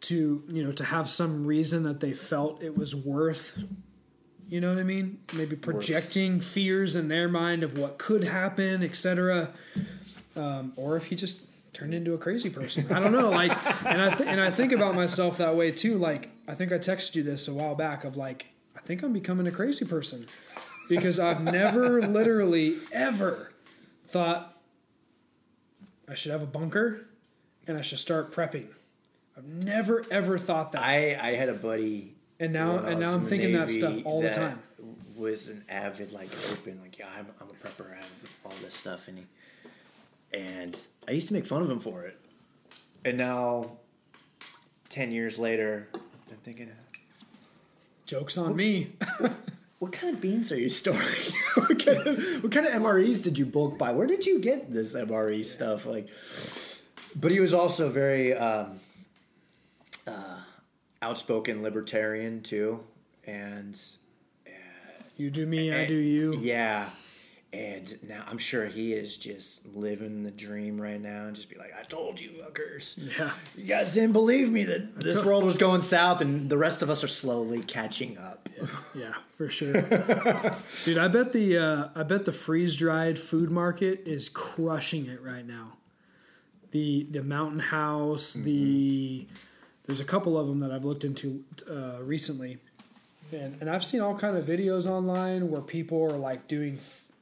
B: to you know to have some reason that they felt it was worth you know what I mean maybe projecting fears in their mind of what could happen etc um, or if he just turned into a crazy person. I don't know. Like, and I th- and I think about myself that way too. Like, I think I texted you this a while back of like, I think I'm becoming a crazy person because I've never literally ever thought I should have a bunker. and I should start prepping. I've never ever thought that.
A: I I had a buddy.
B: And now- and now I'm thinking that stuff all the time.
A: Was an avid like open like yeah I'm I'm a prepper I have all this stuff and he and I used to make fun of him for it, and now ten years later I'm thinking
B: Jokes on me.
A: what kind of beans are you storing? what, kind of, what kind of MREs did you bulk buy? Where did you get this MRE stuff? Like, but he was also very um, uh, outspoken libertarian too, and
B: you do me, I do you.
A: yeah. And now I'm sure he is just living the dream right now, and just be like, "I told you, fuckers.
B: Yeah.
A: You guys didn't believe me that this world was going south, and the rest of us are slowly catching up."
B: Yeah, for sure. Dude, I bet the uh, I bet the freeze dried food market is crushing it right now. The the Mountain House, the there's a couple of them that I've looked into uh, recently, and and I've seen all kind of videos online where people are like doing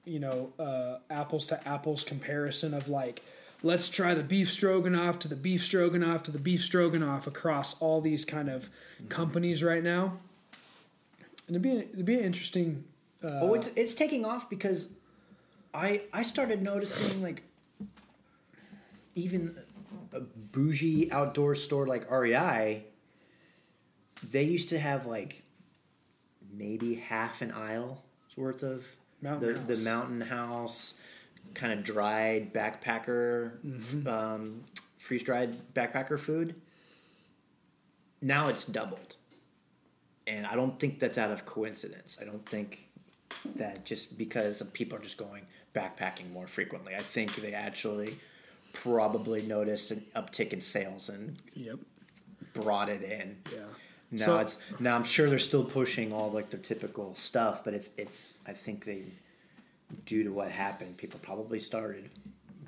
B: you know uh, apples to apples comparison of like let's try the beef stroganoff to the beef stroganoff to the beef stroganoff across all these kind of companies right now. And it'd be it'd be an interesting. Uh,
A: oh, it's it's taking off because I I started noticing like even a bougie outdoor store like REI, they used to have like maybe half an aisle worth of
B: Mountain
A: the,
B: House.
A: the mountain house kind of dried backpacker
B: Mm-hmm.
A: um, freeze dried backpacker food now it's doubled and i don't think that's out of coincidence i don't think that just because people are just going backpacking more frequently i think they actually probably noticed an uptick in sales and
B: Yep.
A: brought it in
B: Yeah.
A: Now
B: So-
A: it's now I'm sure they're still pushing all like the typical stuff, but it's it's I think they due to what happened, people probably started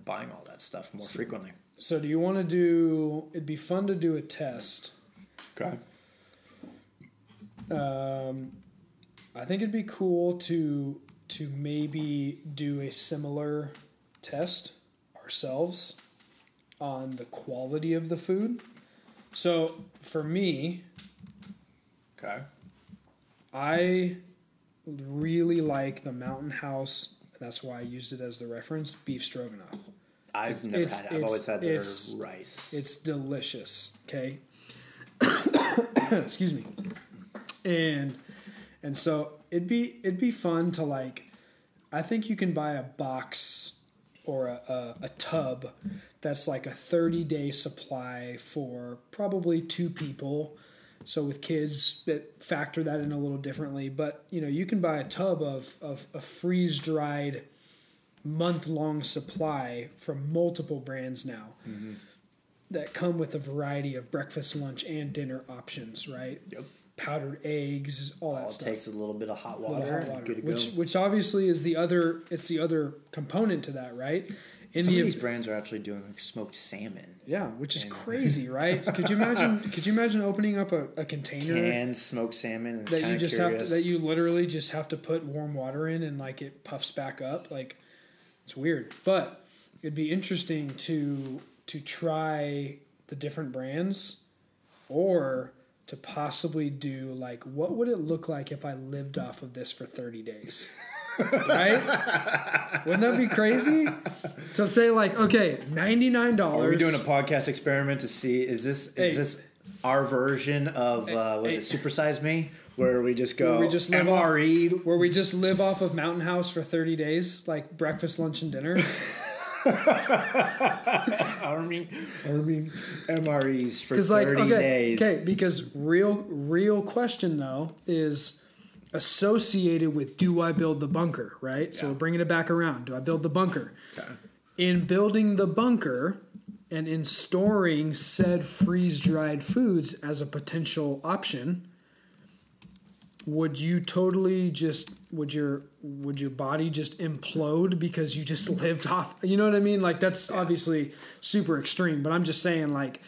A: buying all that stuff more frequently.
B: So do you want to do? It'd be fun to do a test.
A: Okay.
B: Um, I think it'd be cool to to maybe do a similar test ourselves on the quality of the food. So for me,
A: Okay.
B: I really like the Mountain House. That's why I used it as the reference. Beef stroganoff.
A: I've never
B: It's-
A: had it. I've always had their
B: it's-
A: rice.
B: It's delicious. Okay. Excuse me. And and so it'd be it'd be fun to like. I think you can buy a box or a, a, a tub that's like a 30 day supply for probably two people. So with kids, that factor that in a little differently. But you know, you can buy a tub of of a freeze dried month long supply from multiple brands now mm-hmm. that come with a variety of breakfast, lunch, and dinner options, right?
A: Yep.
B: Powdered eggs, all that
A: All it
B: stuff.
A: takes a little bit of hot water.
B: hot water,
A: Good to
B: which
A: go.
B: which obviously is the other it's the other component to that, right? In
A: Some
B: the
A: of these brands are actually doing like smoked salmon,
B: yeah, which is
A: And-
B: crazy, right? could you imagine? Could you imagine opening up a, a container
A: canned smoked salmon.
B: That you just have to that you literally just have to put warm water in and like it puffs back up? Like it's weird, but it'd be interesting to to try the different brands or to possibly do like what would it look like if I lived off of this for 30 days? Right? Wouldn't that be crazy? To say like, okay, ninety nine dollars.
A: Are we doing a podcast experiment to see is this is
B: Hey.
A: this our version of uh, was
B: Hey.
A: it Super Size Me, where we just go
B: Where we just live off-
A: MRE
B: where we just live off of Mountain House for thirty days, like breakfast, lunch, and dinner?
A: Army, Army MREs for thirty
B: like, okay,
A: days.
B: okay, because real, real question though is associated with do I build the bunker, right? So we're bringing it back around. Do I build the bunker?
A: Okay.
B: In building the bunker and in storing said freeze dried foods as a potential option, would you totally just would your would your body just implode because you just lived off you know what i mean like that's obviously super extreme but i'm just saying like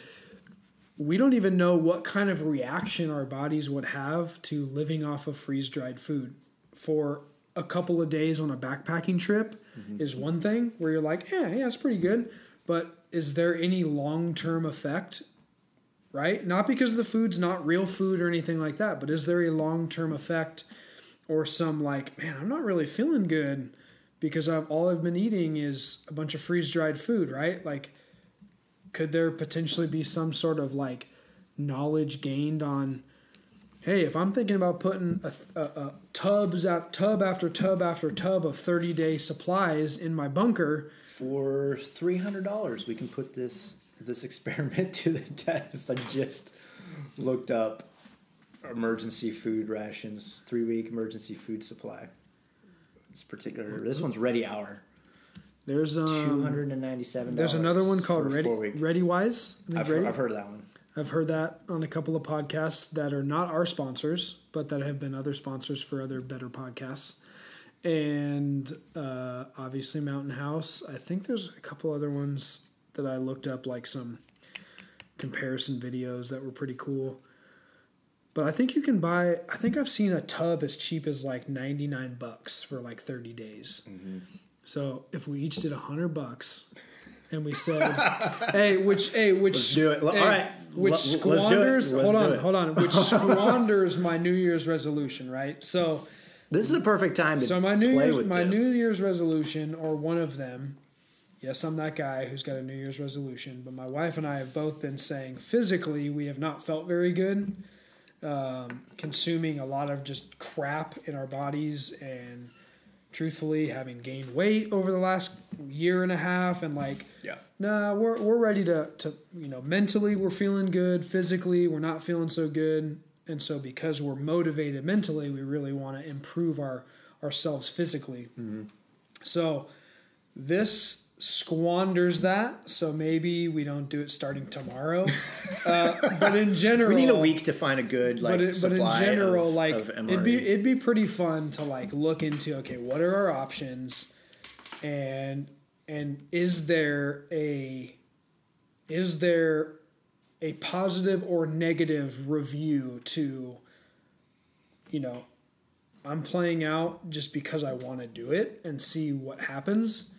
B: we don't even know what kind of reaction our bodies would have to living off of freeze dried food for a couple of days on a backpacking trip mm-hmm. is one thing where you're like yeah yeah it's pretty good but is there any long term effect? Right? Not because the food's not real food or anything like that, but is there a long term effect or some like, man, I'm not really feeling good because I've, all I've been eating is a bunch of freeze dried food, right? Like, could there potentially be some sort of like knowledge gained on hey if i'm thinking about putting a, a, a tubs at, tub after tub after tub of 30 day supplies in my bunker
A: For three hundred dollars, we can put this this experiment to the test. I just looked up emergency food rations, three week emergency food supply. This particular, this one's Ready Hour,
B: there's um,
A: two hundred and ninety seven.
B: there's another one called ready ReadyWise
A: I've,
B: ready
A: I've heard that one.
B: I've heard that on a couple of podcasts that are not our sponsors, but that have been other sponsors for other better podcasts. And uh, obviously, Mountain House. I think there's a couple other ones that I looked up, like some comparison videos that were pretty cool. But I think you can buy. I think I've seen a tub as cheap as like ninety nine bucks for like thirty days. So if we each did a hundred bucks, and we said, "Hey, which hey, which
A: Let's do it. All
B: hey,
A: right.
B: which
A: let's
B: squanders? Hold on, hold on. Which squanders my New Year's resolution? Right. So,
A: This is the perfect time to
B: so my New Year's my
A: this.
B: New Year's resolution, or one of them. Yes, I'm that guy who's got a New Year's resolution, but my wife and I have both been saying physically we have not felt very good, um, consuming a lot of just crap in our bodies, and truthfully having gained weight over the last year and a half, and like
A: Yeah.
B: nah, we're we're ready to to you know mentally we're feeling good, physically we're not feeling so good, and so because we're motivated mentally, we really want to improve our ourselves physically. Mm-hmm. So this squanders that. So maybe we don't do it starting tomorrow, uh, but in general,
A: We need a week to find a good like
B: but, it, but in general,
A: of,
B: like
A: of
B: it'd be it'd be pretty fun to like look into okay, what are our options, and and is there a is there a positive or negative review to you know I'm playing out just because I want to do it and see what happens.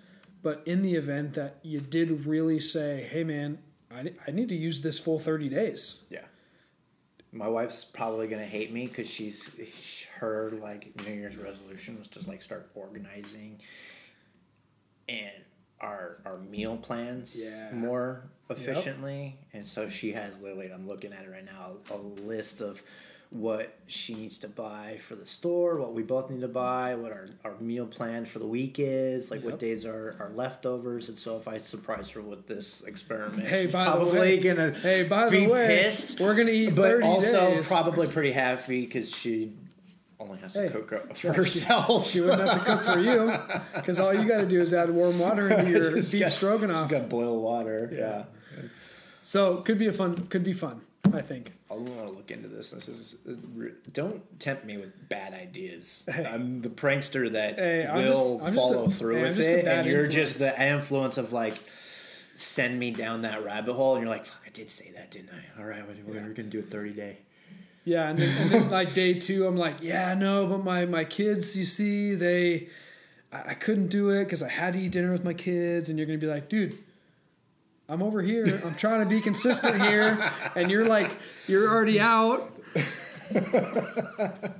B: But in the event that you did really say, hey man, I, I need to use this full 30 days.
A: Yeah. My wife's probably gonna hate me because she's her like New Year's resolution was to like start organizing and our our meal plans
B: Yeah.
A: more efficiently, and so she has literally. I'm looking at it right now. A list of what she needs to buy for the store, what we both need to buy, what our, our meal plan for the week is, like what days are, are leftovers. And so if I surprise her with this experiment,
B: Hey,
A: she's
B: by the
A: probably
B: way-
A: gonna
B: Hey, by
A: be
B: the way,
A: pissed
B: we're gonna eat
A: but
B: 30
A: also
B: days.
A: probably pretty happy because she only has to cook for
B: yeah, she-
A: herself.
B: She wouldn't have to cook for you because all you got to do is add warm water into your beef
A: got-
B: stroganoff.
A: She's got boiled water. Yeah.
B: So could be a fun. Could be fun. I think.
A: I want to look into this. This is uh, don't tempt me with bad ideas. I'm the prankster that
B: Hey,
A: will
B: just-
A: follow
B: a-
A: through
B: hey,
A: with it, and you're just the influence of like send me down that rabbit hole, and you're like, "Fuck, I did say that, didn't I?" All right, we're, we're gonna do a 30 day.
B: Yeah, and then, and then like day two, I'm like, yeah, no, but my my kids, you see, they, I, I couldn't do it because I had to eat dinner with my kids, and you're gonna be like, dude. I'm over here. I'm trying to be consistent here, and you're like, you're already out.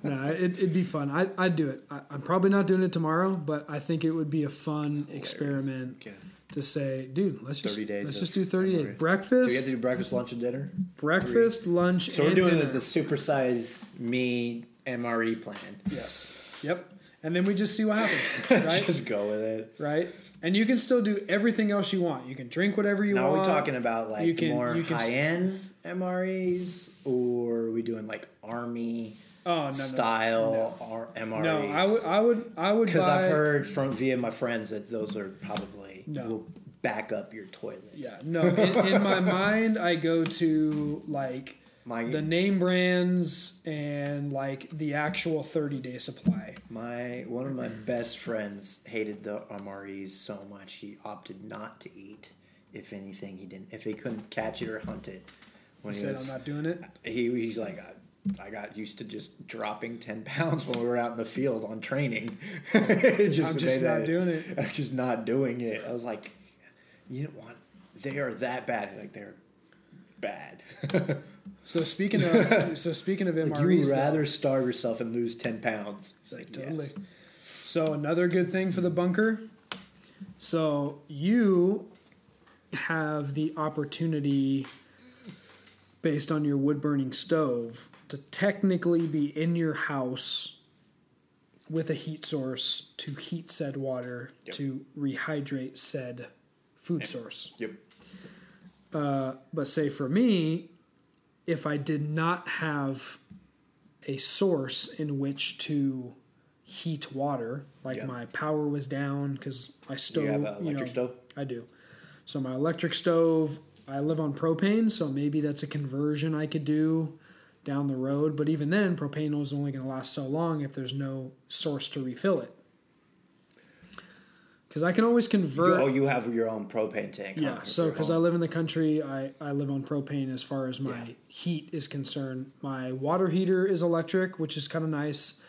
B: no, it, it'd be fun. I, I'd do it. I, I'm probably not doing it tomorrow, but I think it would be a fun experiment
A: Okay.
B: to say, dude, let's just
A: 30 days
B: let's just do 30 days.
A: memory. Do we have
B: Breakfast,
A: to do breakfast, lunch, and dinner?
B: breakfast, lunch,
A: So we're doing
B: dinner.
A: the, the supersize me MRE plan.
B: Yes. Yep. And then we just see what happens, right?
A: Just go with it.
B: right? And you can still do everything else you want. You can drink whatever you want.
A: Now, are we talking about like
B: You can-
A: more
B: you can-
A: high end MREs, or are we doing like army
B: oh no no
A: style R- MREs?
B: no! I would I would I would
A: because. I've heard from via my friends that those are probably
B: No.
A: will back up your toilet.
B: Yeah, no. In, in my mind, I go to like
A: My
B: the name brands and like the actual thirty day supply.
A: my one of my best friends hated the MREs so much he opted not to eat. If anything, he didn't. If they couldn't catch it or hunt it, when
B: He
A: he,
B: said,
A: was
B: "I'm not doing it."
A: he he's like I, I got used to just dropping ten pounds when we were out in the field on training. It
B: I'm just not doing it.
A: I'm just not doing it. I was like, you don't want they are that bad. Like they're bad.
B: So speaking of so speaking of
A: like you would
B: though-
A: rather starve yourself and lose ten pounds.
B: It's like
A: Yes.
B: totally. So another good thing for the bunker. So you have the opportunity, based on your wood burning stove, to technically be in your house with a heat source to heat said water
A: Yep.
B: to rehydrate said food source.
A: Yep.
B: Uh, but say for me, if I did not have a source in which to heat water, like
A: Yeah.
B: my power was down because I stove,
A: you have an
B: you
A: electric
B: know,
A: stove?
B: I do. So my electric stove, I live on propane, so maybe that's a conversion I could do down the road. But even then, propane is only going to last so long if there's no source to refill it. Because I can always convert.
A: oh, you have your own propane tank.
B: Yeah,
A: for
B: so because I live in the country, I, I live on propane as far as my
A: Yeah.
B: heat is concerned. My water heater is electric, which is kind of nice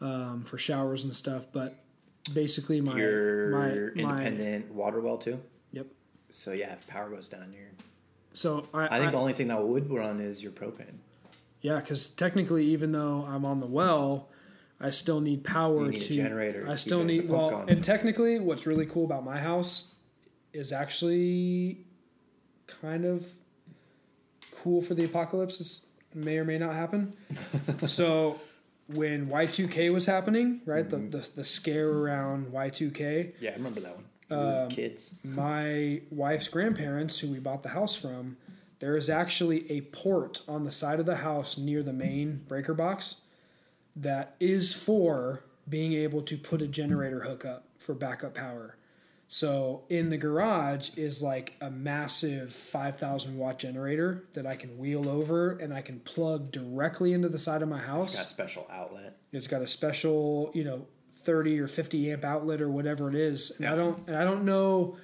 B: um, for showers and stuff. But basically, my
A: your
B: my
A: independent water well too.
B: Yep.
A: So yeah, if power goes down, you're.
B: So I,
A: I think the only thing that would run is your propane.
B: yeah, because technically, even though I'm on the well, I still need power
A: need a
B: to
A: generator
B: I still need well,
A: going.
B: and technically, what's really cool about my house is actually kind of cool for the apocalypse. This may or may not happen. so when Y2K was happening, right,
A: Mm-hmm.
B: the, the the scare around Y2K,
A: Yeah, I remember that one.
B: Um,
A: kids.
B: my wife's grandparents, who we bought the house from, there is actually a port on the side of the house near the main breaker box that is for being able to put a generator hookup for backup power. So in the garage is like a massive 5,000 watt generator that I can wheel over and I can plug directly into the side of my house.
A: It's got a special outlet.
B: It's got a special, you know, 30 or 50 amp outlet or whatever it is. And I don't and I don't know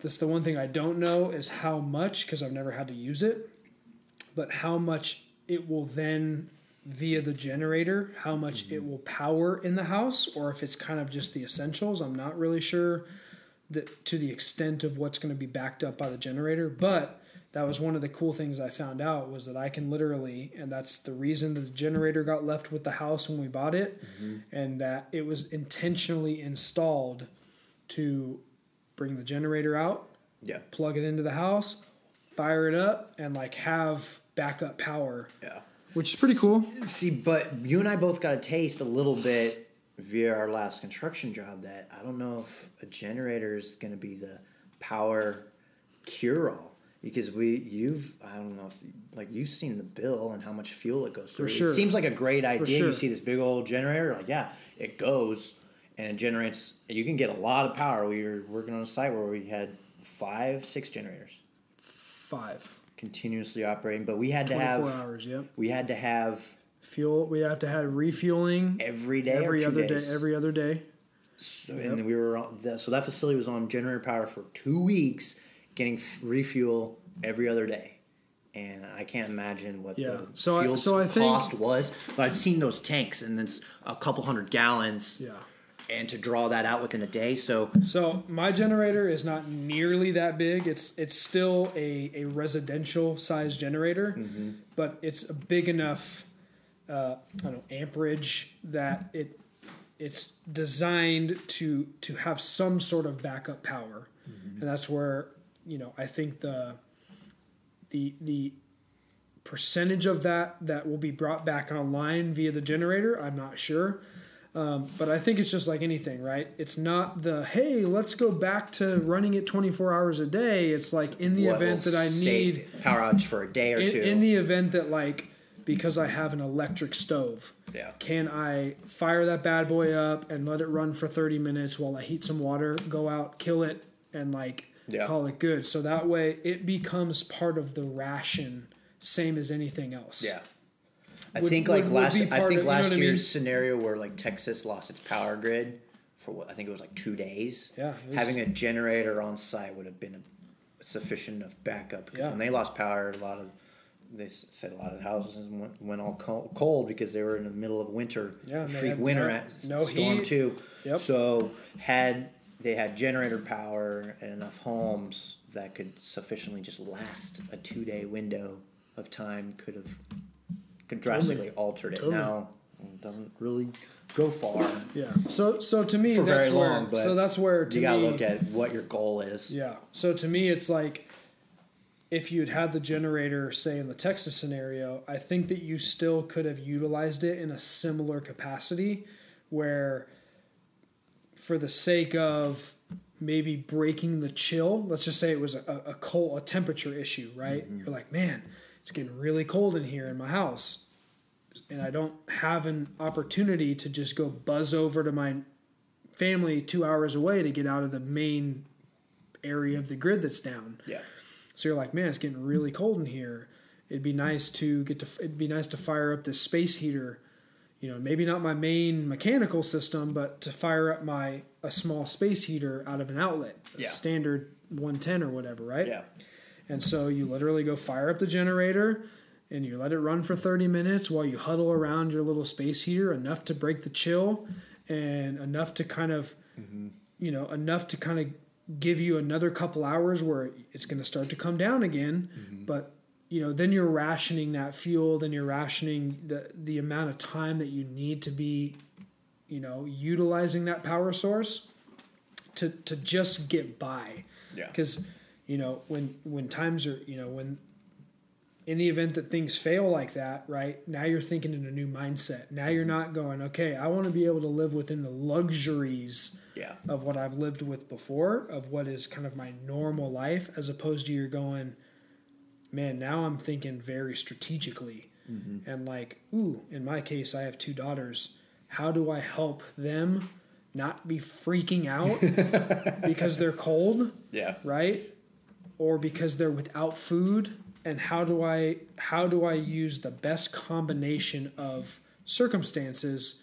B: that's the one thing I don't know is how much because I've never had to use it, but how much it will then via the generator, how much it mm-hmm. will power in the house or if it's kind of just the essentials. I'm not really sure that to the extent of what's going to be backed up by the generator, but that was one of the cool things I found out was that I can literally, and that's the reason that the generator got left with the house when we bought it, mm-hmm. and that it was intentionally installed to bring the generator out,
A: Yeah.
B: plug it into the house, fire it up, and like have backup power,
A: Yeah.
B: Which is pretty cool.
A: See, but you and I both got a taste a little bit via our last construction job that I don't know if a generator is going to be the power cure all because we you've I don't know if like you've seen the bill and how much fuel it goes through.
B: sure.
A: It seems like a great idea.
B: sure.
A: You see this big old generator, like yeah, it goes and it generates. You can get a lot of power. We were working on a site where we had five, six generators
B: Five.
A: Continuously operating, but we had to
B: 24
A: have
B: hours, yep.
A: we had to have
B: Fuel, we have to have refueling
A: every day
B: every other
A: days.
B: day, every other day.
A: So, and we were on that, so that facility was on generator power for two weeks, getting f- refuel every other day. And I can't imagine what
B: Yeah.
A: the
B: So I-
A: fuel
B: so I think-
A: cost was. But I've seen those tanks, and it's a couple hundred gallons.
B: Yeah.
A: And to draw that out within a day, so
B: So my generator is not nearly that big. It's it's still a, a residential size generator,
A: Mm-hmm.
B: but it's a big enough uh, I don't know amperage that it it's designed to to have some sort of backup power,
A: Mm-hmm.
B: and that's where you know I think the the the percentage of that that will be brought back online via the generator. I'm not sure. Um, but I think it's just like anything, right? It's not the hey, let's go back to running it 24 hours a day. It's like in the
A: what
B: event that I need,
A: power outage for a day or
B: in,
A: two.
B: in the event that like because I have an electric stove,
A: yeah,
B: can I fire that bad boy up and let it run for 30 minutes while I heat some water, go out, kill it, and like
A: Yeah.
B: call it good? So that way it becomes part of the ration, same as anything else.
A: yeah. I
B: Would-
A: think like
B: would- would
A: last,
B: be
A: I think
B: of- you know
A: last
B: what I
A: year's
B: mean?
A: scenario where like Texas lost its power grid for what I think it was like two days.
B: Yeah,
A: having a generator on site would have been a sufficient of backup. Because
B: Yeah.
A: when they lost power, a lot of they said a lot of houses went, went all cold, because they were in the middle of winter,
B: Yeah,
A: freak winter at
B: no
A: storm
B: heat.
A: two.
B: Yep.
A: So had they had generator power in enough homes
C: that could sufficiently just last a two day window of time could have could drastically altered it.
B: Totally.
C: Now it doesn't really go far
B: Yeah. So so to me
C: for
B: that's
C: very
B: where
C: long, but
B: so that's where to
C: you gotta
B: me
C: look at what your goal is.
B: Yeah. So to me, it's like if you'd had the generator, say in the Texas scenario, I think that you still could have utilized it in a similar capacity where, for the sake of maybe breaking the chill, let's just say it was a, a cold, a temperature issue, right? Mm-hmm. You're like, man, it's getting really cold in here in my house. And I don't have an opportunity to just go buzz over to my family two hours away to get out of the main area of the grid that's down.
C: Yeah.
B: So you're like, man, it's getting really cold in here. It'd be nice to get to. It'd be nice to fire up this space heater. You know, maybe not my main mechanical system, but to fire up my a small space heater out of an outlet, a
C: Yeah.
B: standard 110 or whatever, right?
C: Yeah.
B: And so you literally go fire up the generator and you let it run for 30 minutes while you huddle around your little space heater enough to break the chill and enough to kind of, mm-hmm. you know, enough to kind of give you another couple hours where it's going to start to come down again. Mm-hmm. But, you know, then you're rationing that fuel, then you're rationing the, the amount of time that you need to be, you know, utilizing that power source to, to just get by
C: Yeah.
B: because you know when when times are you know when in the event that things fail like that right now you're thinking in a new mindset. Now you're not going okay i want to be able to live within the luxuries
C: Yeah.
B: of what i've lived with before of what is kind of my normal life as opposed to you're going man now i'm thinking very strategically. Mm-hmm. And like ooh in my case i have two daughters. How do i help them not be freaking out because they're cold?
C: Yeah.
B: right or because they're without food? And how do i how do i use the best combination of circumstances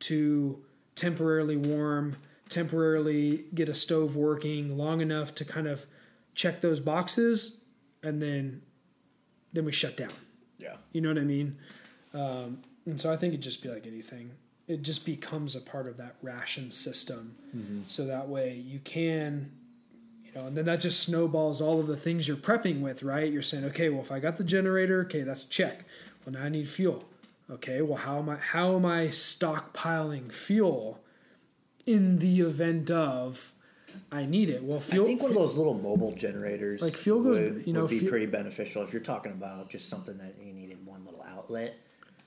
B: to temporarily warm temporarily get a stove working long enough to kind of check those boxes? And then then we shut down.
C: Yeah.
B: you know what i mean? Um, and so i think it'd just be like anything. It just becomes a part of that ration system. So that way you can you know and then that just snowballs all of the things you're prepping with right you're saying okay well if i got the generator okay that's a check well now i need fuel okay well how am i how am i stockpiling fuel in the event of i need it well fuel
C: I think one of those little mobile generators,
B: Like, fuel goes-
C: would,
B: you know,
C: would be
B: fuel-
C: pretty beneficial if you're talking about just something that you needed one little outlet.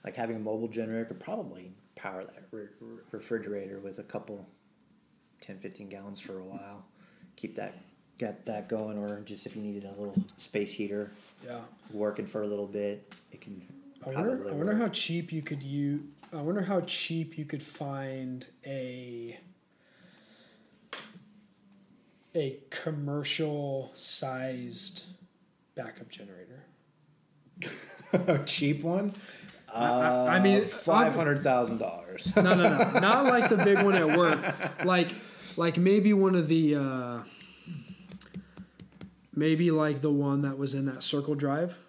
C: Like having a mobile generator could probably power that re- refrigerator with a couple 10, 15 gallons for a while. Keep that get that going, or just if you needed a little space heater
B: yeah
C: working for a little bit, it can.
B: I wonder, I wonder
C: work.
B: how cheap you could use. I wonder how cheap you could find a a commercial sized backup generator.
C: a cheap one.
B: I- I mean,
C: Uh, five hundred thousand dollars.
B: No, no, no, not like the big one at work. Like, like maybe one of the, uh, maybe like the one that was in that circle drive,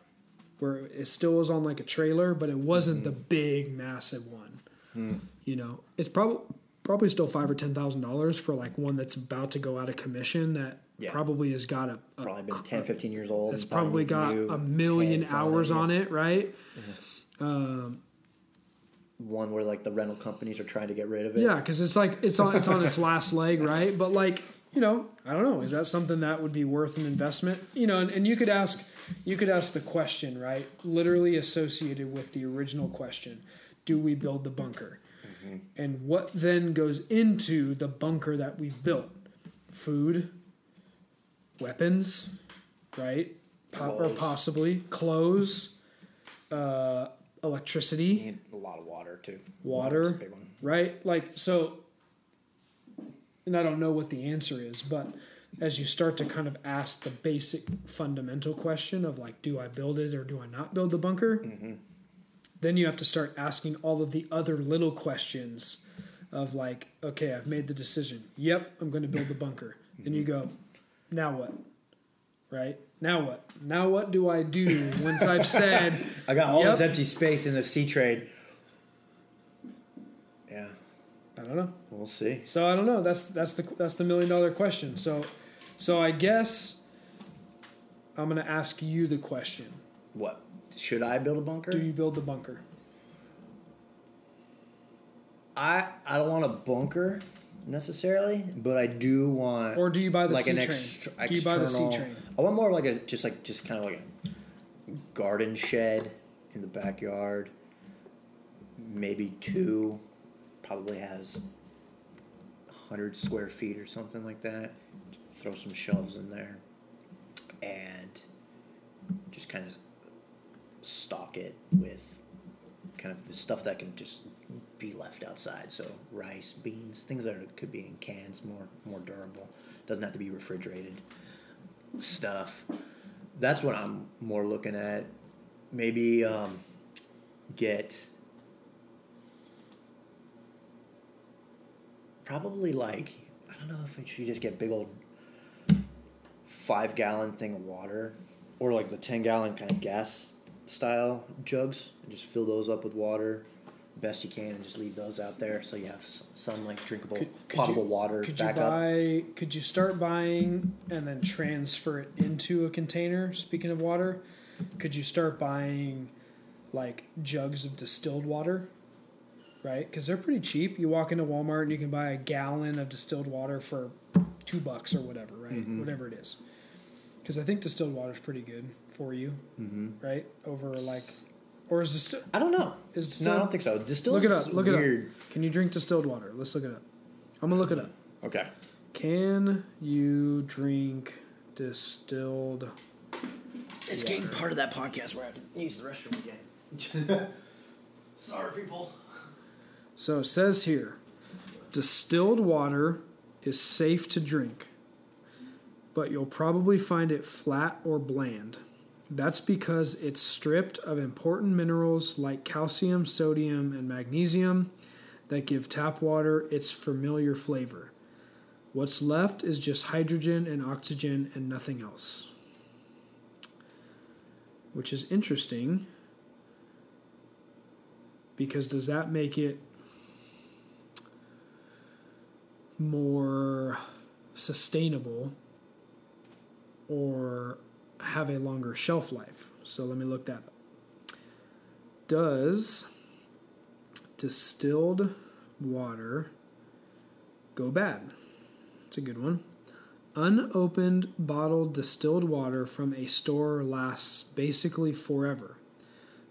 B: where it still was on like a trailer, but it wasn't the mm-hmm. big, massive one. Mm. You know, it's probably probably still five or ten thousand dollars for like one that's about to go out of commission that
C: Yeah.
B: probably has got a, a
C: Probably been 10, 15 years old.
B: it's
C: probably
B: got a million hours
C: yeah.
B: on it, right? Mm-hmm.
C: Um, one where like the rental companies are trying to get rid of it.
B: Yeah, because it's like it's on it's on its last leg, right? But like you know, I don't know. Is that something that would be worth an investment? You know, and, and you could ask you could ask the question, right? Literally associated with the original question: Do we build the bunker? And what then goes into the bunker that we've built? Food, weapons, right? Po- or possibly clothes, uh, electricity
C: need a lot of water too.
B: Water.
C: Big one.
B: right? Like so and I don't know what the answer is, but as you start to kind of ask the basic fundamental question of like do I build it or do I not build the bunker? Mm-hmm. Then you have to start asking all of the other little questions of like okay, I've made the decision. Yep, I'm going to build the bunker. Then you mm-hmm. go, now what? Right? Now what? Now what do I do once I've said
C: I got all
B: Yep.
C: this empty space in the sea train. Yeah,
B: I don't know.
C: we'll see.
B: So I don't know. That's that's the that's the million dollar question. So so I guess I'm going to ask you the question.
C: What should I build a bunker?
B: Do you build the bunker?
C: I I don't want a bunker necessarily, but I do want
B: Or do you buy the
C: like
B: sea
C: an
B: train?
C: extra,
B: do you buy the sea train?
C: I want more like a just like just kind of like a garden shed in the backyard. Maybe two, probably has hundred square feet or something like that. Throw some shelves in there, and just kind of stock it with kind of the stuff that can just be left outside. So rice, beans, things that could be in cans, more more durable. Doesn't have to be refrigerated stuff. That's what I'm more looking at. Maybe um, get probably like I don't know if should just get big old five gallon thing of water or like the ten gallon kind of gas style jugs and just fill those up with water best you can and just leave those out there so you have some like drinkable
B: Could- could
C: potable
B: you-
C: water
B: Could you
C: back up.
B: buy? Could you start buying and then transfer it into a container? Speaking of water, could you start buying like jugs of distilled water? Right, because they're pretty cheap. You walk into Walmart and you can buy a gallon of distilled water for two bucks or whatever, right?
C: Mm-hmm.
B: Whatever it is. Because I think distilled water is pretty good for you,
C: Mm-hmm.
B: right? Over like, or is this
C: I don't know.
B: is
C: No. I don't think so. Distilled
B: Look it up. Look it up. Can you drink distilled water? Let's look it up. I'm gonna look it up.
C: Okay.
B: Can you drink distilled?
A: It's getting part of that podcast where I have to use the restroom again. Sorry, people.
B: So it says here distilled water is safe to drink, but you'll probably find it flat or bland. That's because it's stripped of important minerals like calcium, sodium, and magnesium that give tap water its familiar flavor. What's left is just hydrogen and oxygen and nothing else. Which is interesting because does that make it more sustainable or have a longer shelf life. So let me look that up. Does distilled water go bad? It's a good one. Unopened bottled distilled water from a store lasts basically forever,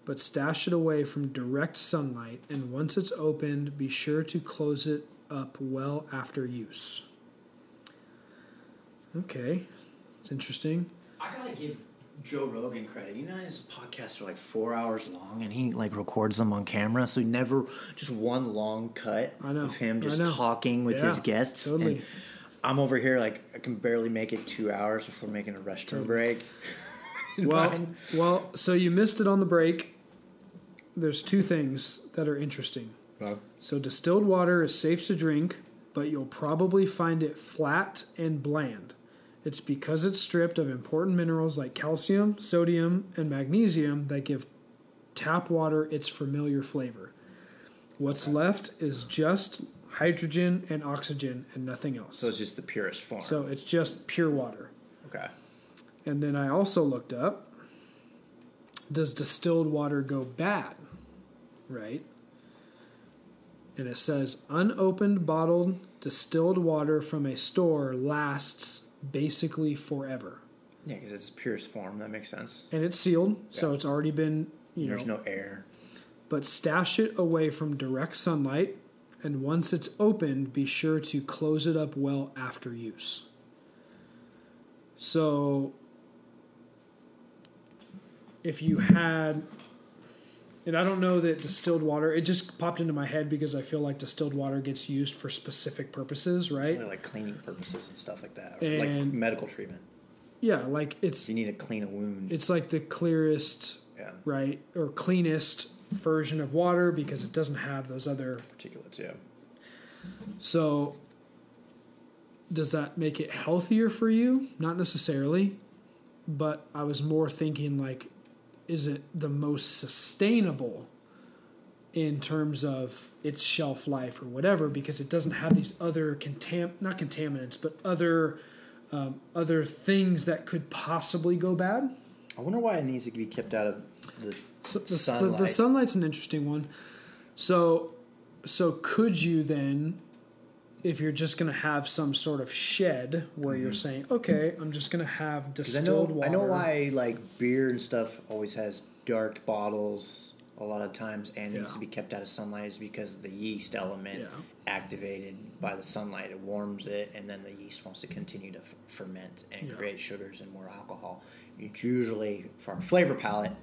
B: but stash it away from direct sunlight, and once it's opened, be sure to close it up well after use. Okay, it's interesting.
A: I gotta give Joe Rogan credit. You know his podcasts are like four hours long, and he like records them on camera, so he never just one long cut
B: I know,
A: of him just talking with his guests.
B: totally.
A: And I'm over here like I can barely make it two hours before making a restroom break.
B: Well, well, so you missed it on the break. There's two things that are interesting. So distilled water is safe to drink, but you'll probably find it flat and bland. It's because it's stripped of important minerals like calcium, sodium, and magnesium that give tap water its familiar flavor. What's left is just hydrogen and oxygen and nothing else.
A: So it's just the purest form.
B: so it's just pure water.
A: okay.
B: And then I also looked up does distilled water go bad? Right? And it says unopened bottled distilled water from a store lasts basically forever.
A: Yeah, because it's purest form. That makes sense.
B: And it's sealed, so it's already been, you
A: There's
B: know, There's
A: no air.
B: but stash it away from direct sunlight and once it's opened, be sure to close it up well after use. So if you had and I don't know that distilled water it just popped into my head because I feel like distilled water gets used for specific purposes, right?
A: Really like cleaning purposes and stuff like that, or like medical treatment.
B: Yeah, like it's
A: You need to clean a wound.
B: it's like the clearest,
A: yeah,
B: right, or cleanest version of water because it doesn't have those other
A: particulates. Yeah.
B: So, does that make it healthier for you? Not necessarily, but I was more thinking like, is it the most sustainable in terms of its shelf life or whatever? Because it doesn't have these other contam not contaminants, but other um, other things that could possibly go bad.
A: I wonder why it needs to be kept out of the
B: So the,
A: sunlight.
B: The, the sunlight's an interesting one. So, so could you then, if you're just going to have some sort of shed where you're mm-hmm. saying, okay, I'm just going to have
A: 'Cause I
B: distilled
A: know,
B: water.
A: I know why like beer and stuff always has dark bottles a lot of times and needs to be kept out of sunlight is because the yeast element
B: Yeah.
A: activated by the sunlight it warms it and then the yeast wants to continue to f- ferment and
B: Yeah.
A: create sugars and more alcohol. It's usually for our flavor palette.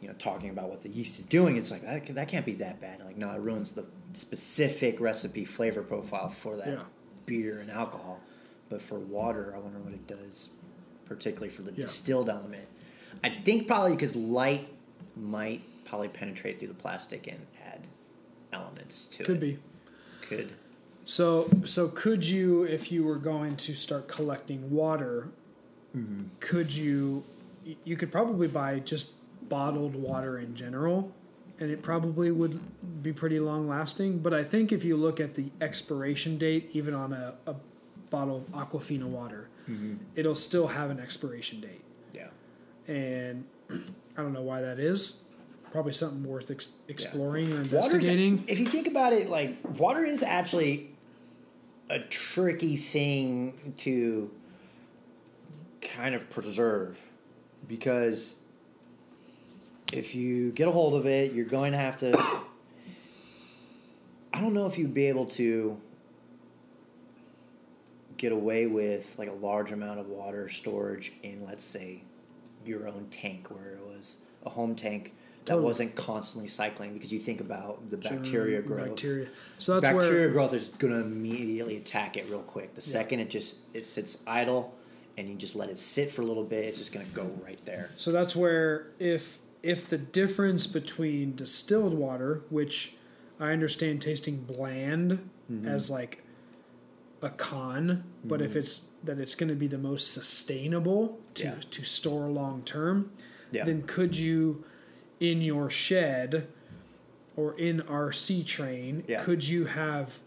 A: You know, talking about what the yeast is doing, it's like that, that can't be that bad. Like, no, it ruins the specific recipe flavor profile for that
B: Yeah.
A: beer and alcohol. But for water, I wonder what it does, particularly for the
B: Yeah.
A: distilled element. I think probably because light might probably penetrate through the plastic and add elements to
B: Could
A: it.
B: Could be.
A: Could.
B: So, so could you, if you were going to start collecting water,
A: Mm-hmm.
B: could you? You could probably buy just bottled water in general, and it probably would be pretty long lasting. But I think if you look at the expiration date, even on a, a bottle of Aquafina water,
A: Mm-hmm.
B: it'll still have an expiration date,
A: Yeah.
B: and I don't know why that is. Probably something worth ex- exploring or
A: Water's-
B: investigating.
A: If you think about it, like water is actually a tricky thing to kind of preserve because if you get a hold of it, you're going to have to. I don't know if you'd be able to get away with like a large amount of water storage in, let's say, your own tank, where it was a home tank that
B: Totally.
A: wasn't constantly cycling because you think about the bacteria
B: Germ,
A: growth.
B: Bacteria. So that's
A: bacteria
B: where
A: growth is going to immediately attack it real quick. The second it just it sits idle and you just let it sit for a little bit, it's just going to go right there.
B: So that's where if if the difference between distilled water, which I understand tasting bland
A: Mm-hmm.
B: as like a con, but if it's that it's going to be the most sustainable to
A: Yeah.
B: to store long term,
A: Yeah.
B: then could you in your shed or in our sea train,
A: Yeah.
B: could you have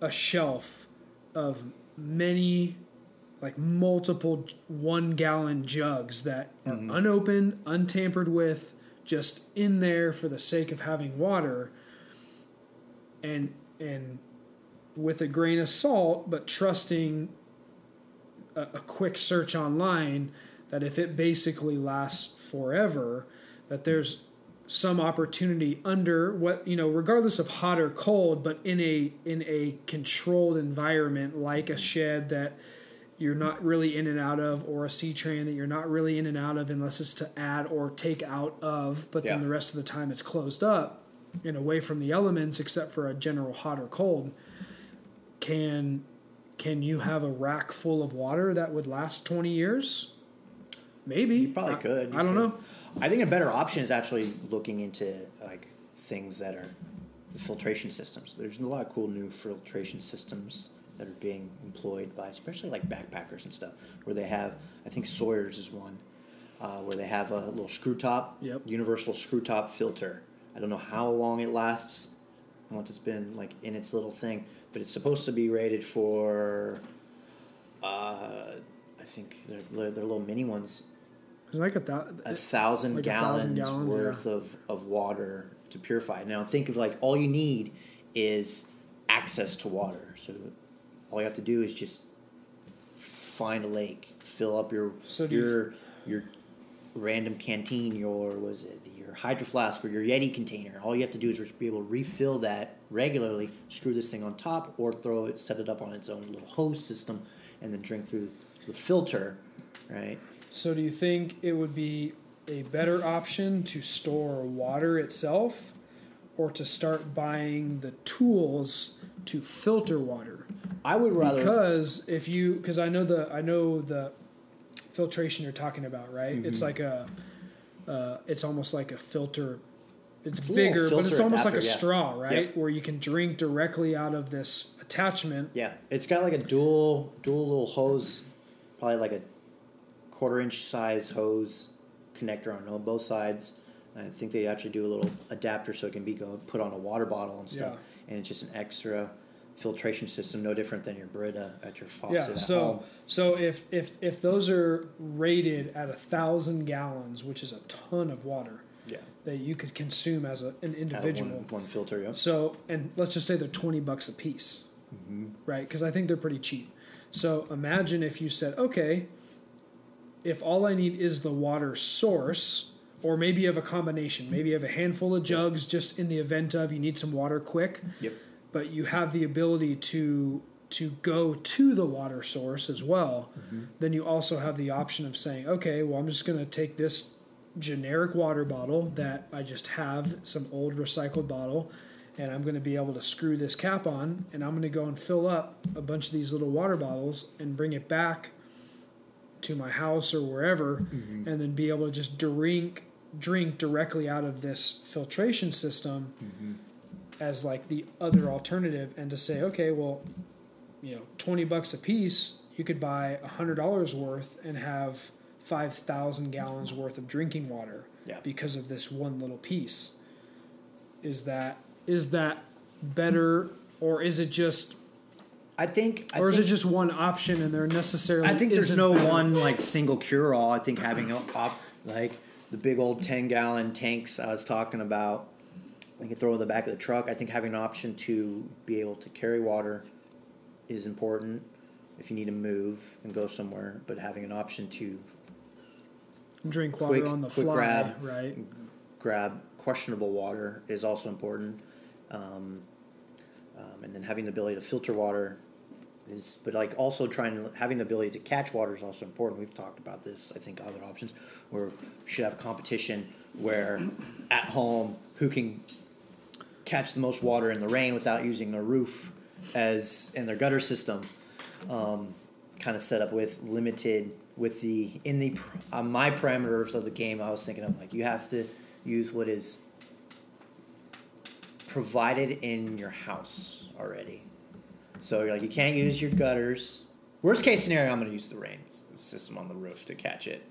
B: a shelf of many like multiple one gallon jugs that are
A: Mm-hmm.
B: unopened, untampered with, just in there for the sake of having water and and with a grain of salt, but trusting a, a quick search online that if it basically lasts forever, that there's some opportunity under what you know, regardless of hot or cold, but in a in a controlled environment like a shed that you're not really in and out of, or a sea train that you're not really in and out of unless it's to add or take out of, but then the rest of the time it's closed up and away from the elements except for a general hot or cold. Can can you have a rack full of water that would last 20 years? Maybe.
A: You probably
B: I-
A: could. you
B: I don't
A: could.
B: know.
A: I think a better option is actually looking into like things that are the filtration systems. There's a lot of cool new filtration systems that are being employed by especially like backpackers and stuff, where they have I think Sawyer's is one, uh, where they have a little screw top,
B: Yep.
A: universal screw top filter. I don't know how long it lasts once it's been like in its little thing, but it's supposed to be rated for. Uh, I think they're, they're little mini ones
B: It's like a thou-
A: a thousand
B: Like a
A: gallons
B: thousand gallons,
A: worth
B: yeah.
A: of, of water to purify. Now think of like all you need is access to water. So all you have to do is just find a lake, fill up your
B: So do you-
A: your your random canteen, your was it your hydro flask or your Yeti container. All you have to do is just be able to refill that regularly, screw this thing on top, or throw it, set it up on its own little hose system, and then drink through the filter, right?
B: So, do you think it would be a better option to store water itself or to start buying the tools to filter water?
A: I would rather
B: Because if you because I know the I know the filtration you're talking about, right?
A: Mm-hmm.
B: It's like a uh, it's almost like a filter it's,
A: little
B: bigger, but it's almost like a
A: yeah.
B: straw, right?
A: Yep.
B: Where you can drink directly out of this attachment.
A: Yeah, it's got like a dual dual little hose, probably like a quarter inch size hose connector on both sides. I think they actually do a little adapter so it can be go put on a water bottle and stuff, and it's just an extra filtration system, no different than your Brita at your faucet
B: Yeah.
A: at
B: So
A: home.
B: so if if if those are rated at a thousand gallons, which is a ton of water
A: Yeah,
B: that you could consume as a, an individual.
A: one, one filter. Yeah.
B: So, and let's just say they're 20 bucks a piece, mm-hmm. right? Because I think they're pretty cheap. So imagine if you said, okay, if all I need is the water source, or maybe you have a combination, maybe you have a handful of jugs just in the event of you need some water quick,
A: Yep.
B: But you have the ability to to go to the water source as well, mm-hmm. then you also have the option of saying, okay, well, I'm just going to take this generic water bottle mm-hmm. that I just have, some old recycled bottle, and I'm going to be able to screw this cap on, and I'm going to go and fill up a bunch of these little water bottles and bring it back to my house or wherever, mm-hmm. and then be able to just drink drink directly out of this filtration system as like the other alternative and to say okay well you know 20 bucks a piece you could buy $100 worth and have 5000 gallons worth of drinking water
A: Yeah.
B: because of this one little piece is that is that better or is it just
A: I think. I
B: or is it just one option and there necessarily
A: I think there's no
B: better?
A: one like single cure all. I think having a op, like the big old ten gallon tanks I was talking about, you can throw in the back of the truck. I think having an option to be able to carry water is important if you need to move and go somewhere. But having an option to
B: drink water
A: quick-
B: on the
A: quick
B: fly
A: grab.
B: right
A: grab questionable water is also important. Um, um, and then having the ability to filter water is, but like also trying to having the ability to catch water is also important. We've talked about this. I think other options where we should have a competition where at home who can catch the most water in the rain without using their roof as in their gutter system. Um, kind of set up with limited with the in the my parameters of the game. I was thinking of like you have to use what is provided in your house already. So you're like you can't use your gutters. Worst case scenario, I'm going to use the rain system on the roof to catch it.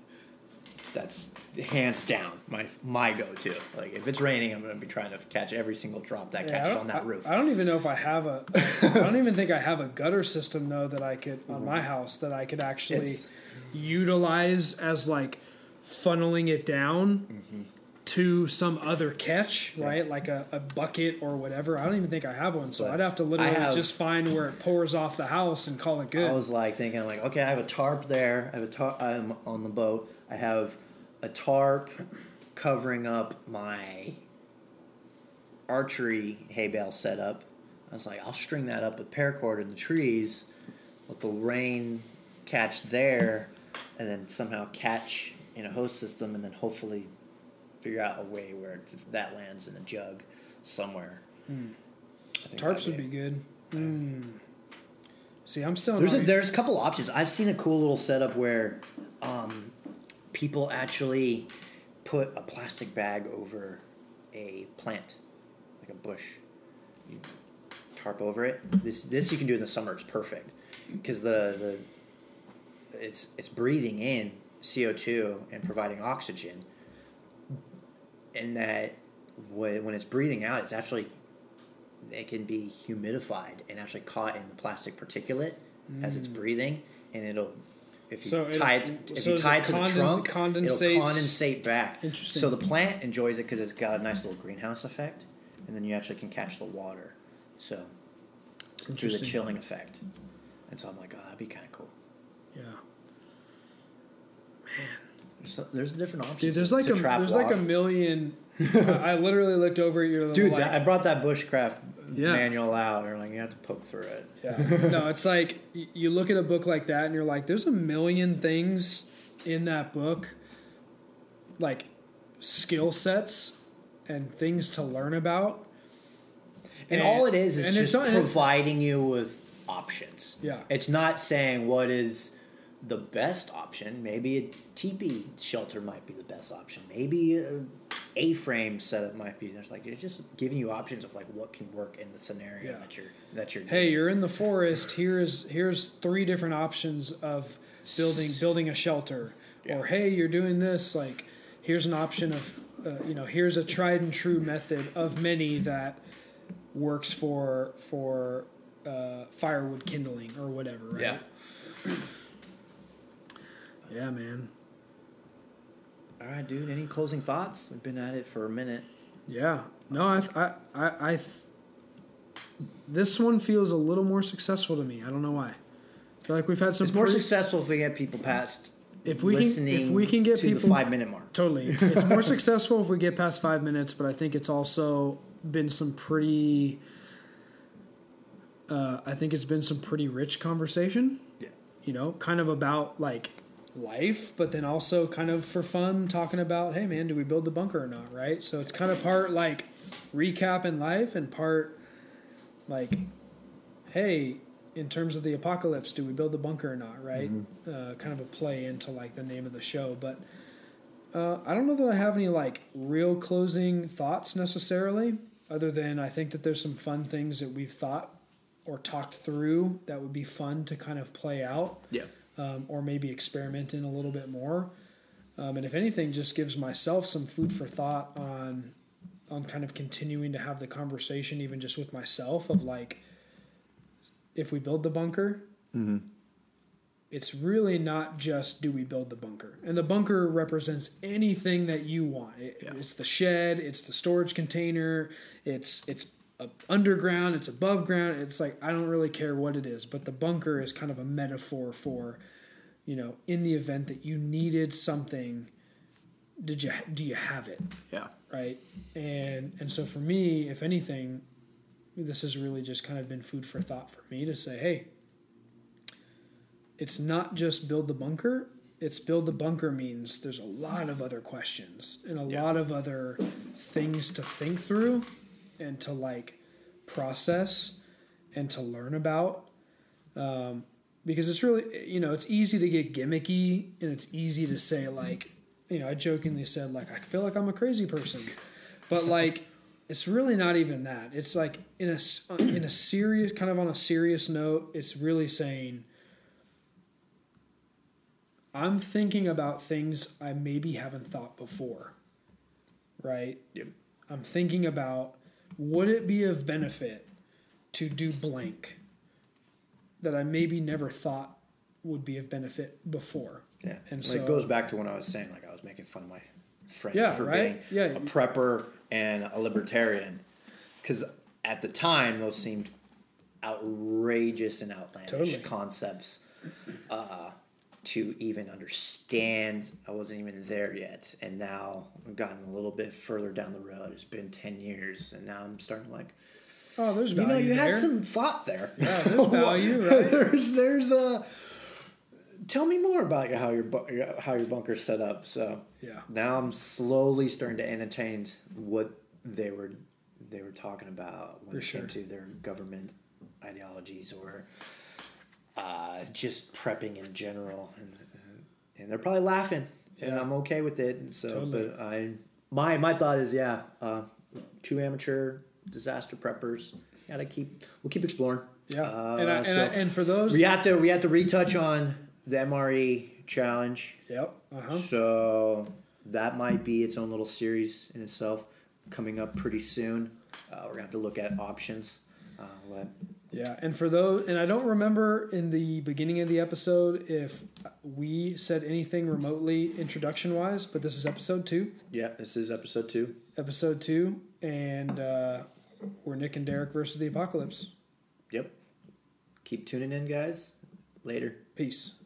A: That's hands down my my go to. Like if it's raining, I'm going to be trying to catch every single drop that
B: Yeah,
A: catches on that
B: I-
A: roof.
B: I, don't even know if I have a. I don't even think I have a gutter system though that I could on my house that I could actually
A: It's-
B: utilize as like funneling it down
A: Mm-hmm.
B: to some other catch, right? Like a, a bucket or whatever. I don't even think I have one, so
A: But
B: I'd have to literally
A: have-
B: just find where it pours off the house and call it good.
A: I was like thinking like, okay, I have a tarp there. I have a tarp. I'm on the boat. I have a tarp covering up my archery hay bale setup. I was like, I'll string that up with paracord in the trees, let the rain catch there, and then somehow catch in a hose system, and then hopefully figure out a way where that lands in a jug somewhere. Think
B: Tarps
A: that'd
B: be good. Mm. See, I'm still
A: There's a, there's a couple options. I've seen a cool little setup where um, people actually put a plastic bag over a plant, like a bush. You tarp over it. This this you can do in the summer. It's perfect because the the it's it's breathing in CO two and providing oxygen, and that when when it's breathing out, it's actually it can be humidified and actually caught in the plastic particulate as it's mm. breathing, and it'll if you
B: So
A: tie it if
B: so
A: you tie
B: it
A: it to the trunk,
B: condensates-
A: it'll condensate back.
B: Interesting.
A: So the plant enjoys it because it's got a nice little greenhouse effect, and then you actually can catch the water. So
B: It's
A: through the chilling effect, and so I'm like, oh, that'd be kind of cool.
B: Yeah.
A: There's, there's different options.
B: Dude, there's like a there's like a million. I literally looked over at your little
A: Dude,
B: like,
A: that, I brought that bushcraft
B: Yeah.
A: manual out, or like you have to poke through it.
B: Yeah. no, it's like you look at a book like that and you're like, there's a million things in that book, like skill sets and things to learn about.
A: And, all it is is
B: and it's
A: just
B: not-
A: providing you with options.
B: Yeah.
A: It's not saying what is the best option. Maybe a teepee shelter might be the best option. Maybe a A-frame setup might be. There's like it's just giving you options of like what can work in the scenario
B: Yeah.
A: that you're that you're.
B: Hey, you're in the forest. Here's here's three different options of building building a shelter.
A: Yeah.
B: Or hey, you're doing this. Like here's an option of uh, you know here's a tried and true method of many that works for for uh, firewood kindling or whatever. Right?
D: Yeah.
B: Yeah, man.
A: All right, dude. Any closing thoughts? We've been at it for a minute.
B: Yeah. No, I, I, I, I th- this one feels a little more successful to me. I don't know why. I feel like we've had some
A: It's more
B: pretty-
A: successful if we get people past
B: If we can- if we can get
A: to the
B: people-
A: five minute mark.
B: Totally. It's more successful if we get past five minutes, but I think it's also been some pretty. Uh, I think it's been some pretty rich conversation.
D: Yeah.
B: You know, kind of about like life, but then also kind of for fun, talking about, hey man, do we build the bunker or not? Right. So it's kind of part like recap in life and part like, hey, in terms of the apocalypse, do we build the bunker or not? Right. Uh, kind of a play into like the name of the show, but. Uh, I don't know that I have any like real closing thoughts necessarily, other than I think that there's some fun things that we've thought or talked through that would be fun to kind of play out,
D: Yeah.
B: Um, or maybe experiment in a little bit more. Um, and if anything, just gives myself some food for thought on on kind of continuing to have the conversation, even just with myself, of like, if we build the bunker, it's really not just do we build the bunker and the bunker represents anything that you want it,
D: Yeah.
B: it's the shed it's the storage container it's it's underground it's above ground it's like i don't really care what it is but the bunker is kind of a metaphor for you know in the event that you needed something did you do you have it
D: Yeah.
B: right and and so for me if anything this has really just kind of been food for thought for me to say hey it's not just build the bunker it's build the bunker means there's a lot of other questions and a
D: Yeah.
B: lot of other things to think through and to like process and to learn about um, because it's really you know it's easy to get gimmicky and it's easy to say like you know i jokingly said like i feel like i'm a crazy person but like it's really not even that it's like in a in a serious kind of on a serious note it's really saying i'm thinking about things i maybe haven't thought before right
D: Yep.
B: i'm thinking about would it be of benefit to do blank that i maybe never thought would be of benefit before
A: Yeah,
B: And so-
A: it goes back to when I was saying, like I was making fun of my friend
B: Yeah,
A: for
B: right?
A: being
B: Yeah.
A: a prepper and a libertarian, because at the time those seemed outrageous and outlandish
B: Totally.
A: concepts uh, to even understand. I wasn't even there yet, and now I've gotten a little bit further down the road. It's been ten years, and now I'm starting to like.
B: oh there's
A: You know, you
B: there.
A: had some thought there.
B: Yeah, there's value, right?
A: there's there's a. tell me more about how your how your bunker's set up. So
B: Yeah.
A: now I'm slowly starting to entertain what they were they were talking about when
B: For
A: it
B: sure.
A: came to their government ideologies or uh, just prepping in general, and and they're probably laughing, and I'm okay with it. And so,
B: Totally.
A: but I my my thought is yeah, uh, two amateur disaster preppers. Gotta keep we'll keep exploring.
B: Yeah,
A: Uh,
B: and I, and,
A: so-
B: I, and for those,
A: we have to we have to retouch on the MRE challenge.
B: yep, uh huh,
A: So that might be its own little series in itself, coming up pretty soon. Uh, we're gonna have to look at options. Uh, what,
B: yeah, and for those, and I don't remember in the beginning of the episode if we said anything remotely introduction wise, but this is episode two,
A: yeah, this is episode two.
B: episode two, and uh, we're Nick and Derek versus the apocalypse.
A: Yep. Keep tuning in, guys. Later.
B: Peace.